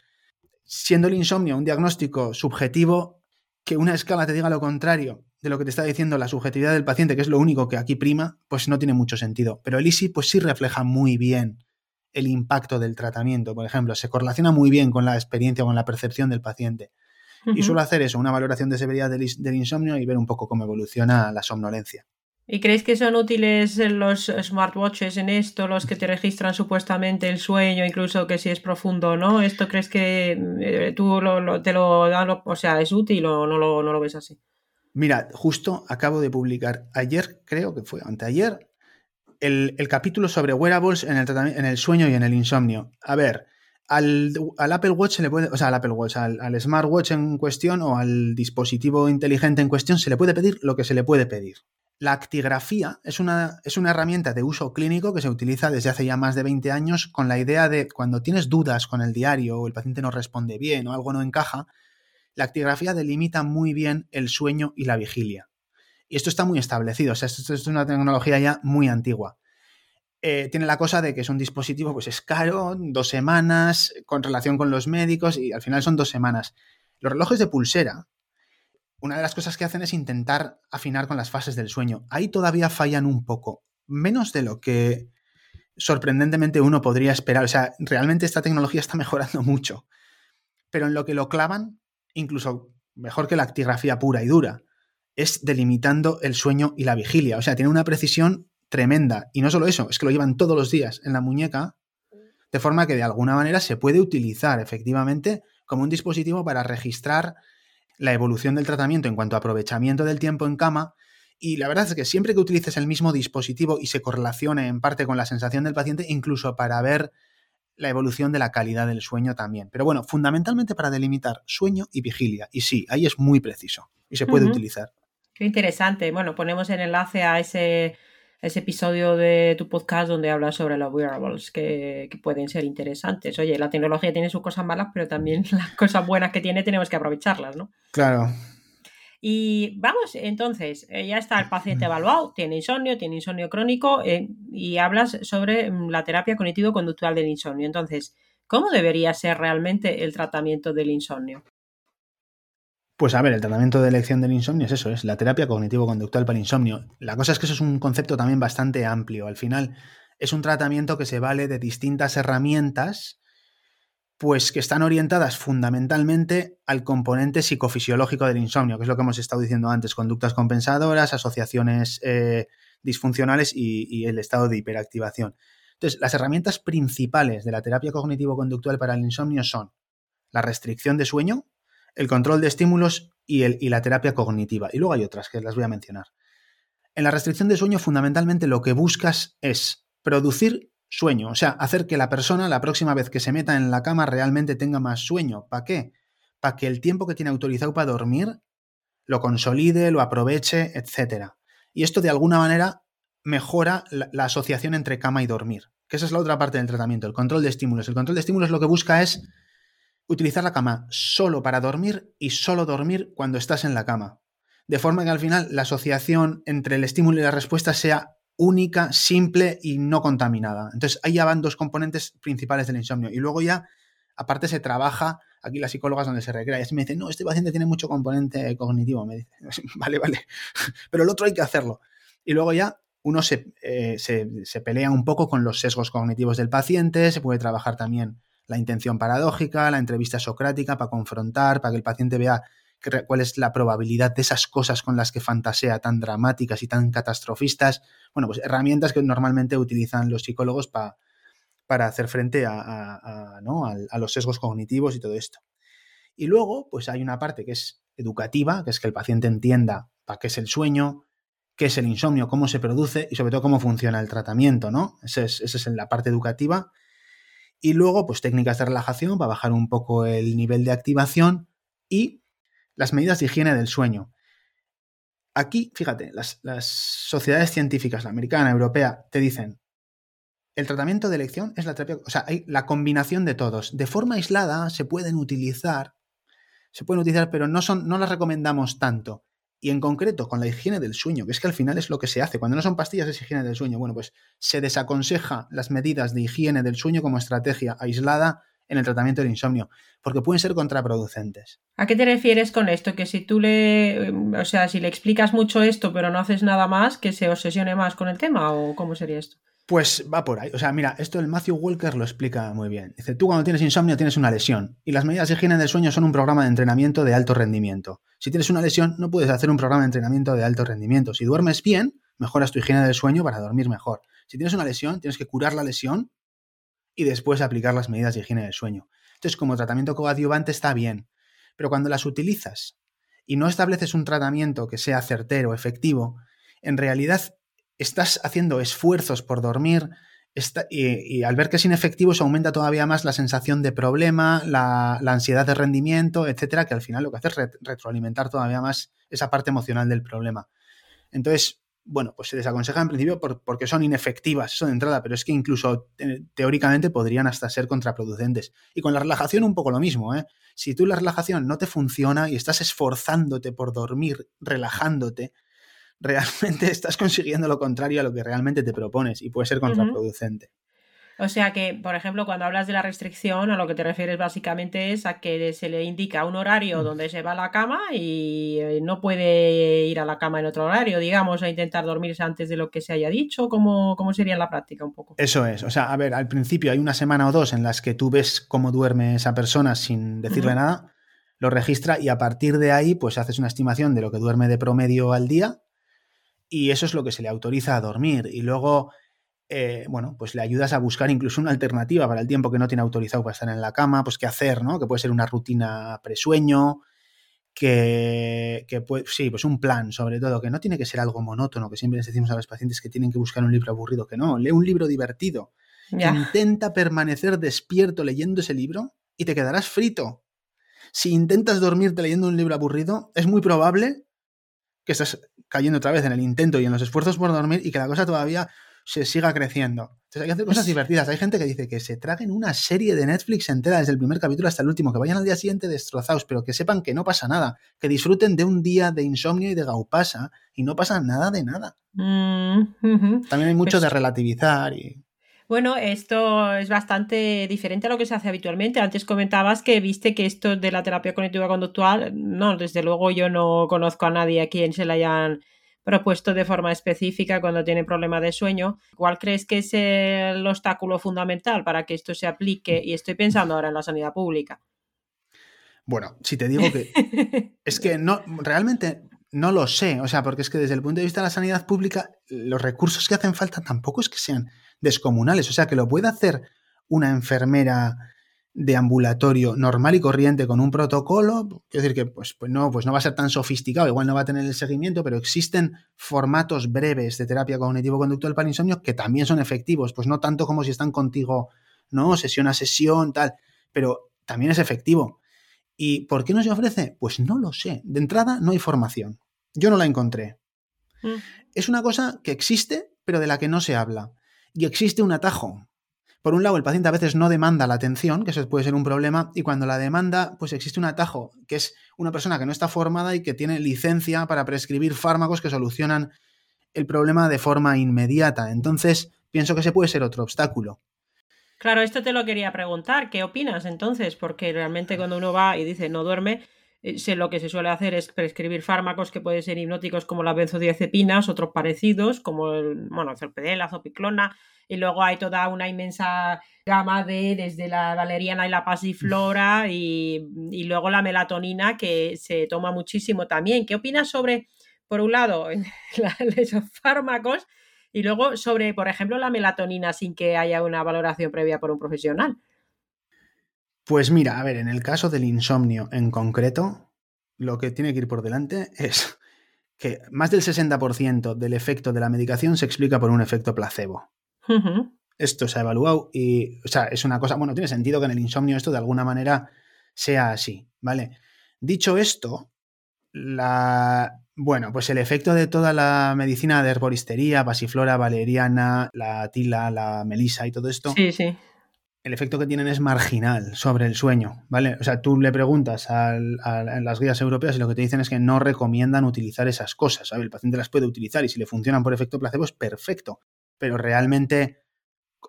B: siendo el insomnio un diagnóstico subjetivo, que una escala te diga lo contrario de lo que te está diciendo la subjetividad del paciente, que es lo único que aquí prima, pues no tiene mucho sentido. Pero el Easy pues sí refleja muy bien el impacto del tratamiento, por ejemplo, se correlaciona muy bien con la experiencia, con la percepción del paciente. Y suelo hacer eso, una valoración de severidad del, insomnio y ver un poco cómo evoluciona la somnolencia.
A: ¿Y creéis que son útiles los smartwatches en esto, los que te registran supuestamente el sueño, incluso que si es profundo o no? ¿Esto crees que eh, tú te lo dan, o sea, es útil o no lo, no lo ves así?
B: Mira, justo acabo de publicar ayer, creo que fue anteayer, el, capítulo sobre wearables en el, en el sueño y en el insomnio. A ver, al, Apple Watch se le puede, o sea, al Apple Watch, al, al, smartwatch en cuestión o al dispositivo inteligente en cuestión se le puede pedir lo que se le puede pedir. La actigrafía es una, es una herramienta de uso clínico que se utiliza desde hace ya más de 20 años con la idea de cuando tienes dudas con el diario o el paciente no responde bien o algo no encaja, la actigrafía delimita muy bien el sueño y la vigilia. Y esto está muy establecido, o sea, esto es una tecnología ya muy antigua. Eh, tiene la cosa de que es un dispositivo, pues es caro, dos semanas, con relación con los médicos, y al final son dos semanas. Los relojes de pulsera, una de las cosas que hacen es intentar afinar con las fases del sueño. Ahí todavía fallan un poco, menos de lo que sorprendentemente uno podría esperar. O sea, realmente esta tecnología está mejorando mucho. Pero en lo que lo clavan, incluso mejor que la actigrafía pura y dura, es delimitando el sueño y la vigilia. O sea, tiene una precisión tremenda. Y no solo eso, es que lo llevan todos los días en la muñeca, de forma que de alguna manera se puede utilizar efectivamente como un dispositivo para registrar la evolución del tratamiento en cuanto a aprovechamiento del tiempo en cama. Y la verdad es que siempre que utilices el mismo dispositivo y se correlacione en parte con la sensación del paciente, incluso para ver la evolución de la calidad del sueño también. Pero bueno, fundamentalmente para delimitar sueño y vigilia. Y sí, ahí es muy preciso y se puede utilizar.
A: Qué interesante. Bueno, ponemos el enlace a ese ese episodio de tu podcast donde hablas sobre los wearables que, pueden ser interesantes. Oye, la tecnología tiene sus cosas malas, pero también las cosas buenas que tiene tenemos que aprovecharlas, ¿no?
B: Claro.
A: Y vamos, entonces, eh, ya está el paciente evaluado, tiene insomnio, tiene insomnio crónico eh, y hablas sobre mm, la terapia cognitivo-conductual del insomnio. Entonces, ¿cómo debería ser realmente el tratamiento del insomnio?
B: Pues a ver, el tratamiento de elección del insomnio es eso, es la terapia cognitivo-conductual para el insomnio. La cosa es que eso es un concepto también bastante amplio. Al final es un tratamiento que se vale de distintas herramientas, pues que están orientadas fundamentalmente al componente psicofisiológico del insomnio, que es lo que hemos estado diciendo antes, conductas compensadoras, asociaciones eh, disfuncionales y, y el estado de hiperactivación. Entonces, las herramientas principales de la terapia cognitivo-conductual para el insomnio son la restricción de sueño, el control de estímulos y, el, y la terapia cognitiva. Y luego hay otras que las voy a mencionar. En la restricción de sueño, fundamentalmente lo que buscas es producir sueño, o sea, hacer que la persona la próxima vez que se meta en la cama realmente tenga más sueño. ¿Para qué? Para que el tiempo que tiene autorizado para dormir lo consolide, lo aproveche, etc. Y esto de alguna manera mejora la, la, asociación entre cama y dormir, que esa es la otra parte del tratamiento, el control de estímulos. El control de estímulos lo que busca es utilizar la cama solo para dormir y solo dormir cuando estás en la cama. De forma que al final la asociación entre el estímulo y la respuesta sea única, simple y no contaminada. Entonces ahí ya van dos componentes principales del insomnio. Y luego ya, aparte se trabaja, aquí las psicólogas donde se recrea, y me dicen, no, este paciente tiene mucho componente cognitivo. Me dice, vale, vale, pero el otro hay que hacerlo. Y luego ya uno eh, se, se pelea un poco con los sesgos cognitivos del paciente, se puede trabajar también la intención paradójica, la entrevista socrática para confrontar, para que el paciente vea cuál es la probabilidad de esas cosas con las que fantasea tan dramáticas y tan catastrofistas. Bueno, pues herramientas que normalmente utilizan los psicólogos para hacer frente a, a, los sesgos cognitivos y todo esto. Y luego, pues hay una parte que es educativa, que es que el paciente entienda para qué es el sueño, qué es el insomnio, cómo se produce y sobre todo cómo funciona el tratamiento, ¿no? Esa es, esa es la parte educativa. Y luego, pues técnicas de relajación para bajar un poco el nivel de activación y las medidas de higiene del sueño. Aquí, fíjate, las, sociedades científicas, la americana, europea, te dicen, el tratamiento de elección es la terapia, o sea, hay la combinación de todos. De forma aislada se pueden utilizar, se pueden utilizar, pero no, son, no las recomendamos tanto y en concreto con la higiene del sueño, que es que al final es lo que se hace. Cuando no son pastillas es higiene del sueño. Bueno, pues se desaconseja las medidas de higiene del sueño como estrategia aislada en el tratamiento del insomnio, porque pueden ser contraproducentes.
A: ¿A qué te refieres con esto? Que si tú le, o sea, si le explicas mucho esto, pero no haces nada más, que se obsesione más con el tema, o cómo sería esto?
B: Pues va por ahí. O sea, mira, esto el Matthew Walker lo explica muy bien. Dice, tú cuando tienes insomnio tienes una lesión y las medidas de higiene del sueño son un programa de entrenamiento de alto rendimiento. Si tienes una lesión, no puedes hacer un programa de entrenamiento de alto rendimiento. Si duermes bien, mejoras tu higiene del sueño para dormir mejor. Si tienes una lesión, tienes que curar la lesión y después aplicar las medidas de higiene del sueño. Entonces, como tratamiento coadyuvante está bien, pero cuando las utilizas y no estableces un tratamiento que sea certero, efectivo, en realidad estás haciendo esfuerzos por dormir y, al ver que es inefectivo se aumenta todavía más la sensación de problema, la, ansiedad de rendimiento, etcétera, que al final lo que hace es retroalimentar todavía más esa parte emocional del problema. Entonces, bueno, pues se desaconseja en principio porque son inefectivas, eso de entrada, pero es que incluso teóricamente podrían hasta ser contraproducentes. Y con la relajación un poco lo mismo, ¿eh? Si tú la relajación no te funciona y estás esforzándote por dormir, relajándote, realmente estás consiguiendo lo contrario a lo que realmente te propones y puede ser contraproducente.
A: O sea que, por ejemplo, cuando hablas de la restricción, a lo que te refieres básicamente es a que se le indica un horario mm. donde se va a la cama y eh, no puede ir a la cama en otro horario, digamos, a intentar dormirse antes de lo que se haya dicho. ¿Cómo, cómo sería la práctica un poco?
B: Eso es. O sea, a ver, al principio hay una semana o dos en las que tú ves cómo duerme esa persona sin decirle nada, lo registra y a partir de ahí, pues haces una estimación de lo que duerme de promedio al día y eso es lo que se le autoriza a dormir. Y luego, eh, bueno, pues le ayudas a buscar incluso una alternativa para el tiempo que no tiene autorizado para estar en la cama, pues qué hacer, ¿no? Que puede ser una rutina presueño, que, que puede, sí, pues un plan sobre todo, que no tiene que ser algo monótono, que siempre les decimos a los pacientes que tienen que buscar un libro aburrido, que no, lee un libro divertido. Intenta permanecer despierto leyendo ese libro y te quedarás frito. Si intentas dormirte leyendo un libro aburrido, es muy probable que estás cayendo otra vez en el intento y en los esfuerzos por dormir y que la cosa todavía se siga creciendo. Entonces hay que hacer cosas divertidas. Hay gente que dice que se traguen una serie de Netflix entera desde el primer capítulo hasta el último, que vayan al día siguiente destrozados, pero que sepan que no pasa nada, que disfruten de un día de insomnio y de gaupasa y no pasa nada de nada. Mm, También hay mucho pues de relativizar y...
A: Bueno, esto es bastante diferente a lo que se hace habitualmente. Antes comentabas que viste que esto de la terapia cognitiva conductual, no, desde luego yo no conozco a nadie a quien se la hayan propuesto de forma específica cuando tiene problema de sueño. ¿Cuál crees que es el obstáculo fundamental para que esto se aplique? Y estoy pensando ahora en la sanidad pública.
B: Bueno, si te digo que es que no, realmente no lo sé, o sea, porque es que desde el punto de vista de la sanidad pública, los recursos que hacen falta tampoco es que sean descomunales. O sea, que lo puede hacer una enfermera de ambulatorio normal y corriente con un protocolo, quiero decir que pues, pues, no, pues no va a ser tan sofisticado, igual no va a tener el seguimiento, pero existen formatos breves de terapia cognitivo-conductual para insomnio que también son efectivos, pues no tanto como si están contigo, ¿no? Sesión a sesión, tal, pero también es efectivo. ¿Y por qué no se ofrece? Pues no lo sé. De entrada no hay formación. Yo no la encontré. Mm. Es una cosa que existe, pero de la que no se habla y existe un atajo. Por un lado, el paciente a veces no demanda la atención, que eso puede ser un problema, y cuando la demanda, pues existe un atajo, que es una persona que no está formada y que tiene licencia para prescribir fármacos que solucionan el problema de forma inmediata. Entonces, pienso que ese puede ser otro obstáculo.
A: Claro, esto te lo quería preguntar. ¿Qué opinas entonces? Porque realmente cuando uno va y dice no duerme, eh, lo que se suele hacer es prescribir fármacos que pueden ser hipnóticos como las benzodiazepinas, otros parecidos como el, bueno, el la zopiclona, y luego hay toda una inmensa gama de desde la valeriana y la pasiflora y, y luego la melatonina que se toma muchísimo también. ¿Qué opinas sobre, por un lado, esos fármacos y luego sobre, por ejemplo, la melatonina sin que haya una valoración previa por un profesional?
B: Pues mira, a ver, en el caso del insomnio en concreto, lo que tiene que ir por delante es que más del 60% del efecto de la medicación se explica por un efecto placebo. Esto se ha evaluado y, o sea, es una cosa, bueno, tiene sentido que en el insomnio esto de alguna manera sea así, ¿vale? Dicho esto, la, bueno, pues el efecto de toda la medicina de herboristería, pasiflora, valeriana, la tila, la melisa y todo esto,
A: sí, sí
B: el efecto que tienen es marginal sobre el sueño, ¿vale? O sea, tú le preguntas a, las guías europeas y lo que te dicen es que no recomiendan utilizar esas cosas, ¿sabes? El paciente las puede utilizar y si le funcionan por efecto placebo es perfecto, pero realmente,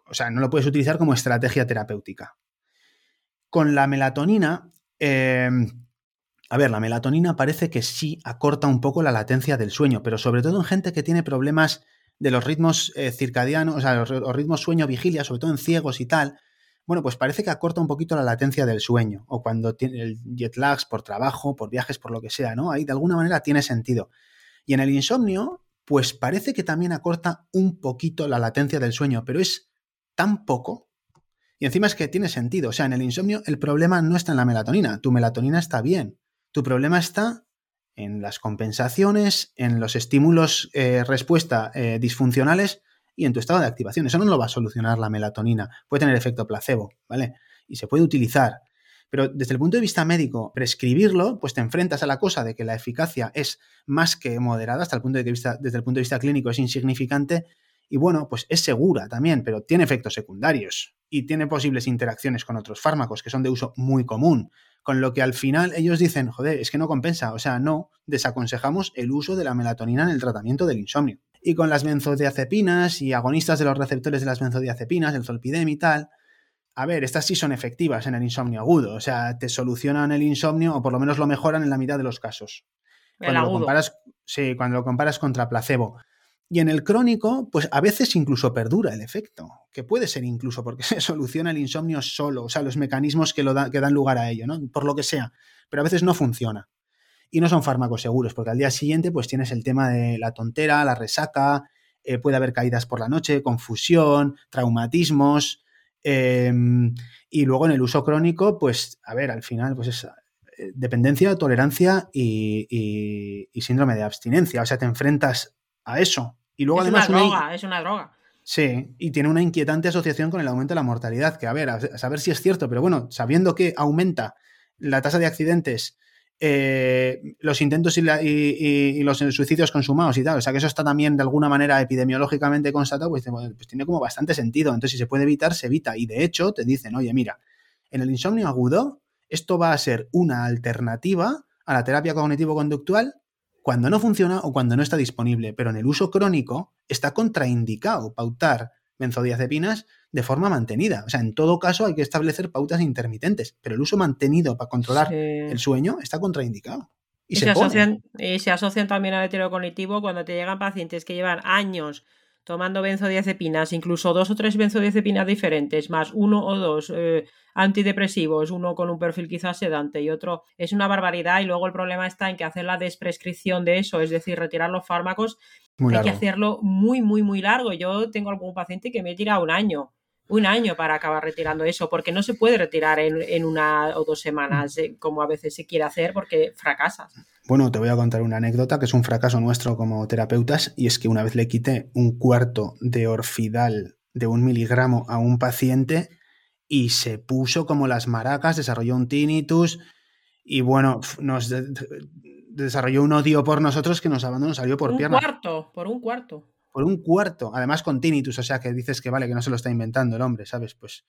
B: o sea, no lo puedes utilizar como estrategia terapéutica. Con la melatonina, eh, a ver, la melatonina parece que sí acorta un poco la latencia del sueño, pero sobre todo en gente que tiene problemas de los ritmos eh, circadianos, o sea, los, ritmos sueño-vigilia, sobre todo en ciegos y tal, bueno, pues parece que acorta un poquito la latencia del sueño, o cuando tiene el jet lags por trabajo, por viajes, por lo que sea, ¿no? Ahí de alguna manera tiene sentido. Y en el insomnio, pues parece que también acorta un poquito la latencia del sueño, pero es tan poco. Y encima es que tiene sentido. O sea, en el insomnio el problema no está en la melatonina. Tu melatonina está bien. Tu problema está en las compensaciones, en los estímulos eh, respuesta eh, disfuncionales y en tu estado de activación. Eso no lo va a solucionar la melatonina. Puede tener efecto placebo, ¿vale? Y se puede utilizar. Pero desde el punto de vista médico, prescribirlo, pues te enfrentas a la cosa de que la eficacia es más que moderada, hasta el punto de vista, desde el punto de vista clínico es insignificante, y bueno, pues es segura también, pero tiene efectos secundarios y tiene posibles interacciones con otros fármacos que son de uso muy común. Con lo que al final ellos dicen, joder, es que no compensa. O sea, no, desaconsejamos el uso de la melatonina en el tratamiento del insomnio. Y con las benzodiazepinas y agonistas de los receptores de las benzodiazepinas, el zolpidem y tal, a ver, estas sí son efectivas en el insomnio agudo. O sea, te solucionan el insomnio o por lo menos lo mejoran en la mitad de los casos. Cuando lo comparas, sí, cuando lo comparas contra placebo. Y en el crónico, pues a veces incluso perdura el efecto, que puede ser incluso porque se soluciona el insomnio solo, o sea, los mecanismos que, lo que dan lugar a ello, ¿no? Por lo que sea, pero a veces no funciona. Y no son fármacos seguros, porque al día siguiente pues tienes el tema de la tontera, la resaca, eh, puede haber caídas por la noche, confusión, traumatismos, em, y luego en el uso crónico, pues, a ver, al final, pues es eh, dependencia, tolerancia y, y síndrome de abstinencia, o sea, te enfrentas a eso. Y luego
A: es
B: además
A: una droga, es una droga.
B: Sí, y tiene una inquietante asociación con el aumento de la mortalidad, que a ver, a saber si es cierto, pero bueno, sabiendo que aumenta la tasa de accidentes, eh, los intentos y, los suicidios consumados y tal, o sea que eso está también de alguna manera epidemiológicamente constatado, pues, pues tiene como bastante sentido. Entonces, si se puede evitar, se evita. Y de hecho, te dicen, oye, mira, en el insomnio agudo, esto va a ser una alternativa a la terapia cognitivo-conductual cuando no funciona o cuando no está disponible, pero en el uso crónico está contraindicado pautar benzodiazepinas de forma mantenida. O sea, en todo caso hay que establecer pautas intermitentes, pero el uso mantenido para controlar el sueño está contraindicado.
A: Y, se, asocian, y se asocian también al heterocognitivo cuando te llegan pacientes que llevan años tomando benzodiazepinas, incluso dos o tres benzodiazepinas diferentes, más uno o dos eh, antidepresivos, uno con un perfil quizás sedante y otro, es una barbaridad y luego el problema está en que hacer la desprescripción de eso, es decir, retirar los fármacos, hay que hacerlo muy, muy, muy largo. Yo tengo algún paciente que me tira un año un año para acabar retirando eso, porque no se puede retirar en, una o dos semanas eh, como a veces se quiere hacer porque fracasas.
B: Bueno, te voy a contar una anécdota que es un fracaso nuestro como terapeutas y es que una vez le quité un cuarto de orfidal de un miligramo a un paciente y se puso como las maracas, desarrolló un tinnitus y bueno, nos desarrolló un odio por nosotros que nos abandonó, salió por
A: un
B: piernas.
A: Un cuarto, por un cuarto
B: por un cuarto, además con tinnitus, o sea que dices que vale, que no se lo está inventando el hombre, ¿sabes? Pues,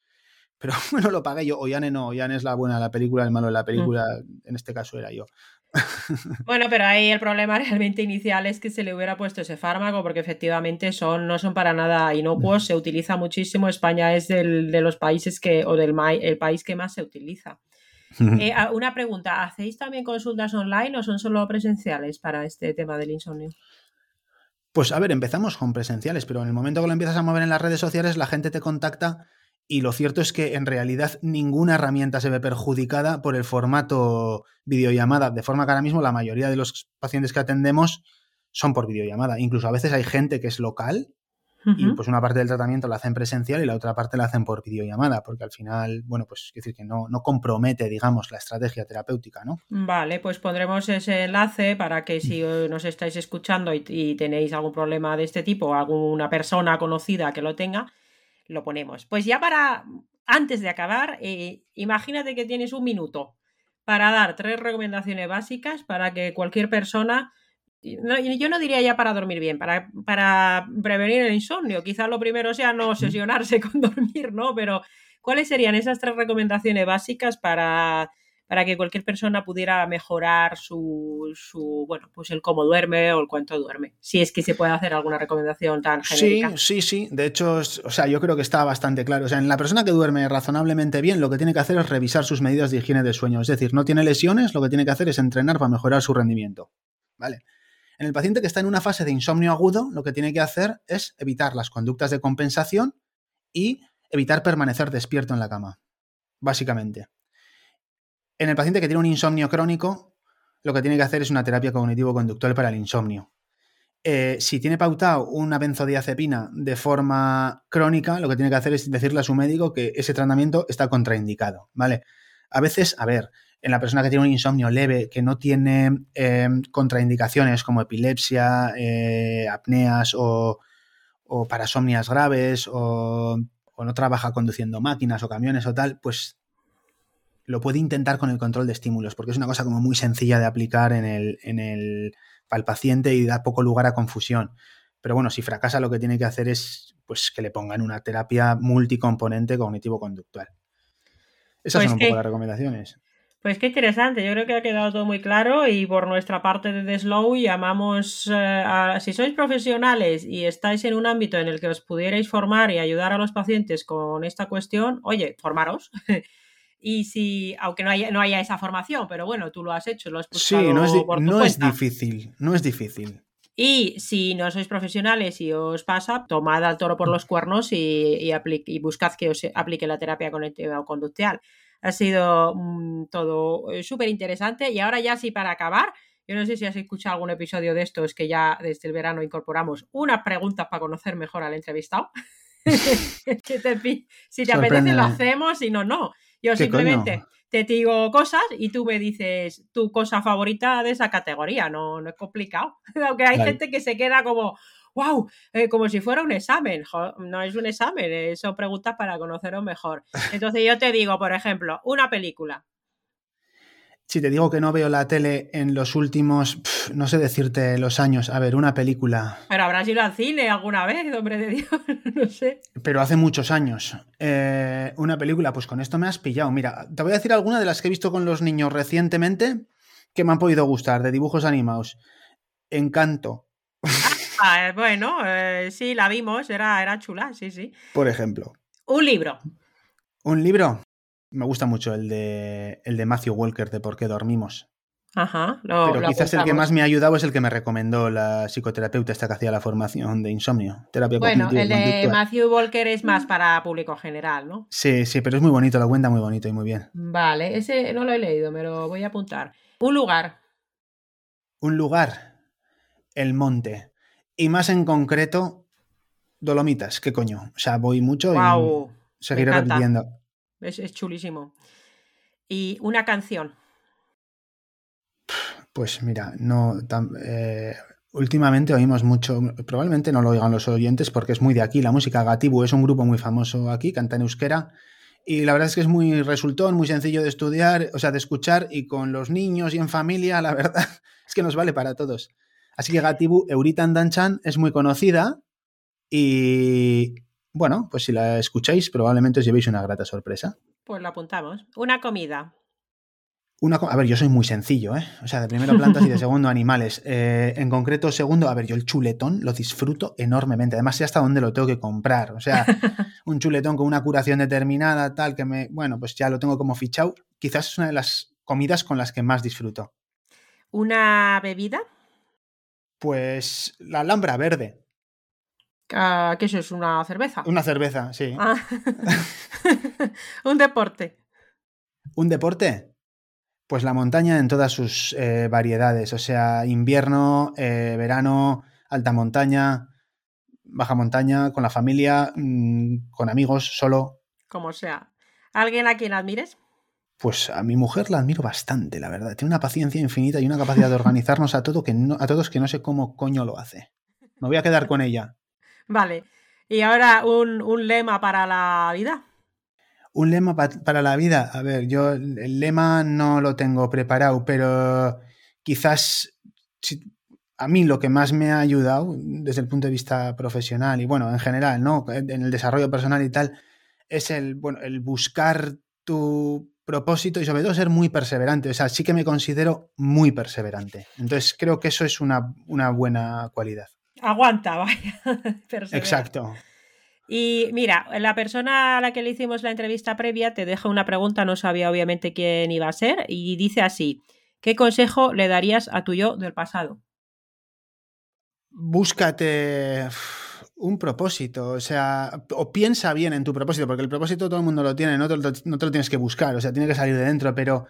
B: pero bueno, lo pagué yo, Yane no, Yane es la buena de la película, el malo de la película, en este caso era yo.
A: Bueno, pero ahí el problema realmente inicial es que se le hubiera puesto ese fármaco porque efectivamente son, no son para nada inocuos, se utiliza muchísimo. España es del, de los países que, o del el país que más se utiliza. Eh, una pregunta, ¿hacéis también consultas online o son solo presenciales para este tema del insomnio?
B: Pues a ver, empezamos con presenciales, pero en el momento que lo empiezas a mover en las redes sociales, la gente te contacta y lo cierto es que en realidad ninguna herramienta se ve perjudicada por el formato videollamada, de forma que ahora mismo la mayoría de los pacientes que atendemos son por videollamada. Incluso a veces hay gente que es local y pues una parte del tratamiento la hacen presencial y la otra parte la hacen por videollamada, porque al final, bueno, pues quiero decir que no, no compromete, digamos, la estrategia terapéutica, ¿no?
A: Vale, pues pondremos ese enlace para que si mm. nos estáis escuchando y, tenéis algún problema de este tipo, o alguna persona conocida que lo tenga, lo ponemos. Pues ya para, antes de acabar, eh, imagínate que tienes un minuto para dar tres recomendaciones básicas para que cualquier persona yo no diría ya para dormir bien, para, para prevenir el insomnio. Quizás lo primero sea no obsesionarse con dormir, ¿no? Pero, ¿cuáles serían esas tres recomendaciones básicas para, para que cualquier persona pudiera mejorar su, su, bueno, pues el cómo duerme o el cuánto duerme? Si es que se puede hacer alguna recomendación tan genérica.
B: Sí, sí, sí. De hecho, o sea, yo creo que está bastante claro. O sea, en la persona que duerme razonablemente bien, lo que tiene que hacer es revisar sus medidas de higiene de sueño. Es decir, no tiene lesiones, lo que tiene que hacer es entrenar para mejorar su rendimiento. ¿Vale? En el paciente que está en una fase de insomnio agudo, lo que tiene que hacer es evitar las conductas de compensación y evitar permanecer despierto en la cama, básicamente. En el paciente que tiene un insomnio crónico, lo que tiene que hacer es una terapia cognitivo-conductual para el insomnio. Eh, si tiene pautado una benzodiazepina de forma crónica, lo que tiene que hacer es decirle a su médico que ese tratamiento está contraindicado, ¿vale? A veces, a ver, en la persona que tiene un insomnio leve, que no tiene em, contraindicaciones como epilepsia, eh, apneas o, parasomnias graves o, o, no trabaja conduciendo máquinas o camiones o tal, pues lo puede intentar con el control de estímulos, porque es una cosa como muy sencilla de aplicar en el, en el, para el paciente y da poco lugar a confusión. Pero bueno, si fracasa lo que tiene que hacer es pues que le pongan una terapia multicomponente cognitivo-conductual. Esas pues son un poco las recomendaciones.
A: Pues qué interesante, yo creo que ha quedado todo muy claro y por nuestra parte de The Slow llamamos eh, a, si sois profesionales y estáis en un ámbito en el que os pudierais formar y ayudar a los pacientes con esta cuestión, oye, formaros. Y si, aunque no haya, no haya esa formación, pero bueno, tú lo has hecho, lo has
B: buscado Sí, no es, no es difícil, no es difícil.
A: Y si no sois profesionales y os pasa, tomad al toro por los cuernos y, y, buscad que os aplique la terapia conectiva o conductual. Ha sido mm, todo eh, súper interesante. Y ahora ya sí, para acabar, yo no sé si has escuchado algún episodio de estos que ya desde el verano incorporamos unas preguntas para conocer mejor al entrevistado. si te apetece lo hacemos, si no, no. Yo simplemente te digo cosas y tú me dices tu cosa favorita de esa categoría. No, no es complicado. Aunque hay gente que se queda como, wow, eh, como si fuera un examen. no es un examen, son preguntas para conoceros mejor. Entonces yo te digo, por ejemplo, una película.
B: Si te digo que no veo la tele en los últimos, no sé decirte los años, a ver, una película.
A: Pero habrás ido al cine alguna vez, hombre de Dios, no sé.
B: Pero hace muchos años. Eh, una película, pues con esto me has pillado. Mira, te voy a decir alguna de las que he visto con los niños recientemente que me han podido gustar, de dibujos animados. Encanto.
A: Ah, bueno, eh, sí, la vimos, era, era chula, sí, sí.
B: Por ejemplo.
A: Un libro.
B: Un libro. Me gusta mucho el de, el de Matthew Walker de Por qué dormimos.
A: Ajá,
B: Pero quizás el que más me ha ayudado es el que me recomendó la psicoterapeuta esta que hacía la formación de insomnio. Terapia
A: bueno, el de Matthew Walker es más para público general, ¿no?
B: Sí, sí, pero es muy bonito, lo cuenta muy bonito y muy bien.
A: Vale, ese no lo he leído, me lo voy a apuntar. Un lugar.
B: Un lugar. El monte. Y más en concreto, Dolomitas, ¿qué coño? O sea, voy mucho y seguiré repitiendo.
A: Es, chulísimo. ¿Y una canción?
B: Pues mira, no. Eh, últimamente oímos mucho, probablemente no lo oigan los oyentes porque es muy de aquí. La música Gatibu es un grupo muy famoso aquí, canta en euskera. Y la verdad es que es muy resultón, muy sencillo de estudiar, o sea, de escuchar y con los niños y en familia, la verdad es que nos vale para todos. Así que Gatibu, Euritan Danchan es muy conocida y, bueno, pues si la escucháis, probablemente os llevéis una grata sorpresa.
A: Pues lo apuntamos. Una comida.
B: Una, a ver, yo soy muy sencillo, ¿eh? O sea, de primero plantas y de segundo animales. Eh, en concreto, segundo, a ver, yo el chuletón lo disfruto enormemente. Además, sé hasta dónde lo tengo que comprar. O sea, un chuletón con una curación determinada, tal, que me. Bueno, pues ya lo tengo como fichado. Quizás es una de las comidas con las que más disfruto.
A: ¿Una bebida?
B: Pues la alhambra verde.
A: Ah, ¿Qué eso es? ¿Una cerveza?
B: Una cerveza, sí.
A: Ah. un deporte.
B: ¿Un deporte? Pues la montaña en todas sus eh, variedades, o sea, invierno, eh, verano, alta montaña, baja montaña, con la familia, mm, con amigos, solo.
A: Como sea. ¿Alguien a quien admires?
B: Pues a mi mujer la admiro bastante, la verdad. Tiene una paciencia infinita y una capacidad de organizarnos a, todo que a todos que no sé cómo coño lo hace. Me voy a quedar con ella.
A: Vale. Y ahora un, lema para la vida.
B: Un lema para la vida. A ver, yo el lema no lo tengo preparado, pero quizás a mí lo que más me ha ayudado desde el punto de vista profesional y bueno, en general, ¿no? En el desarrollo personal y tal, es el, bueno, el buscar tu propósito y sobre todo ser muy perseverante. O sea, sí que me considero muy perseverante. Entonces creo que eso es una, una buena cualidad.
A: Aguanta, vaya.
B: Exacto.
A: Y mira, la persona a la que le hicimos la entrevista previa te deja una pregunta, no sabía obviamente quién iba a ser, y dice así, ¿qué consejo le darías a tu yo del pasado?
B: búscate un propósito, o sea, o piensa bien en tu propósito, porque el propósito todo el mundo lo tiene, no te, no te lo tienes que buscar, o sea, tiene que salir de dentro, pero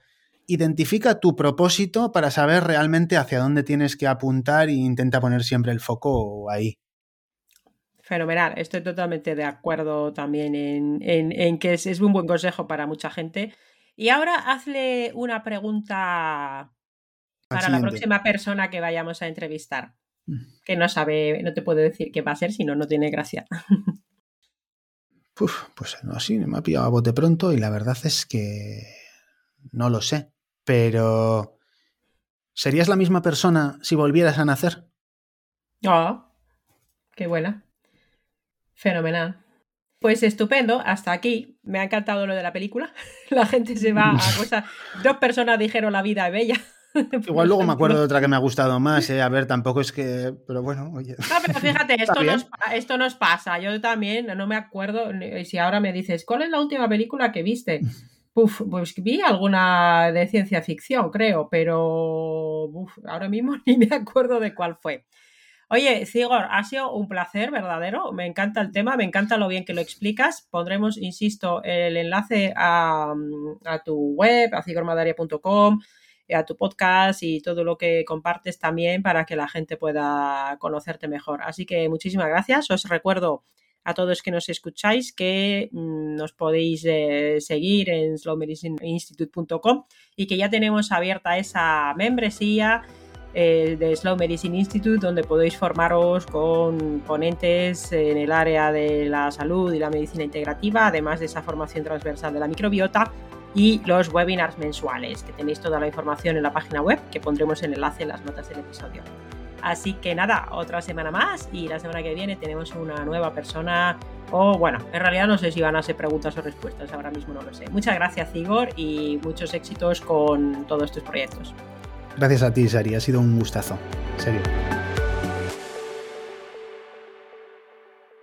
B: identifica tu propósito para saber realmente hacia dónde tienes que apuntar e intenta poner siempre el foco ahí.
A: Fenomenal, estoy totalmente de acuerdo también en, que es, un buen consejo para mucha gente. Y ahora hazle una pregunta para la próxima persona que vayamos a entrevistar. Que no sabe, no te puedo decir qué va a ser, si no, no tiene gracia.
B: pues no, sí, me ha pillado a bote pronto y la verdad es que no lo sé, pero ¿serías la misma persona si volvieras a nacer?
A: Ah, qué buena. Fenomenal. Pues estupendo, hasta aquí. Me ha encantado lo de la película. La gente se va a cosas. Dos personas dijeron la vida es bella.
B: Igual luego me acuerdo de otra que me ha gustado más, ¿eh? A ver, tampoco es que. Pero bueno, oye.
A: No, pero fíjate, esto nos, esto nos pasa. Yo también no me acuerdo. Si ahora me dices, ¿cuál es la última película que viste? Uf, pues vi alguna de ciencia ficción, creo, pero ahora mismo ni me acuerdo de cuál fue. Oye, Cigor, ha sido un placer verdadero. Me encanta el tema, me encanta lo bien que lo explicas. Pondremos, insisto, el enlace a, tu web, a cigormadaria.com, a tu podcast y todo lo que compartes también para que la gente pueda conocerte mejor. Así que muchísimas gracias. Os recuerdo a todos que nos escucháis que mm, nos podéis eh, seguir en slowmedicineinstitute.com y que ya tenemos abierta esa membresía eh, de Slow Medicine Institute, donde podéis formaros con ponentes en el área de la salud y la medicina integrativa, además de esa formación transversal de la microbiota y los webinars mensuales, que tenéis toda la información en la página web, que pondremos el enlace en las notas del episodio. Así que nada, otra semana más y la semana que viene tenemos una nueva persona o bueno, en realidad no sé si van a ser preguntas o respuestas, ahora mismo no lo sé. Muchas gracias Igor y muchos éxitos con todos tus proyectos.
B: Gracias a ti, Sari. Ha sido un gustazo. En serio.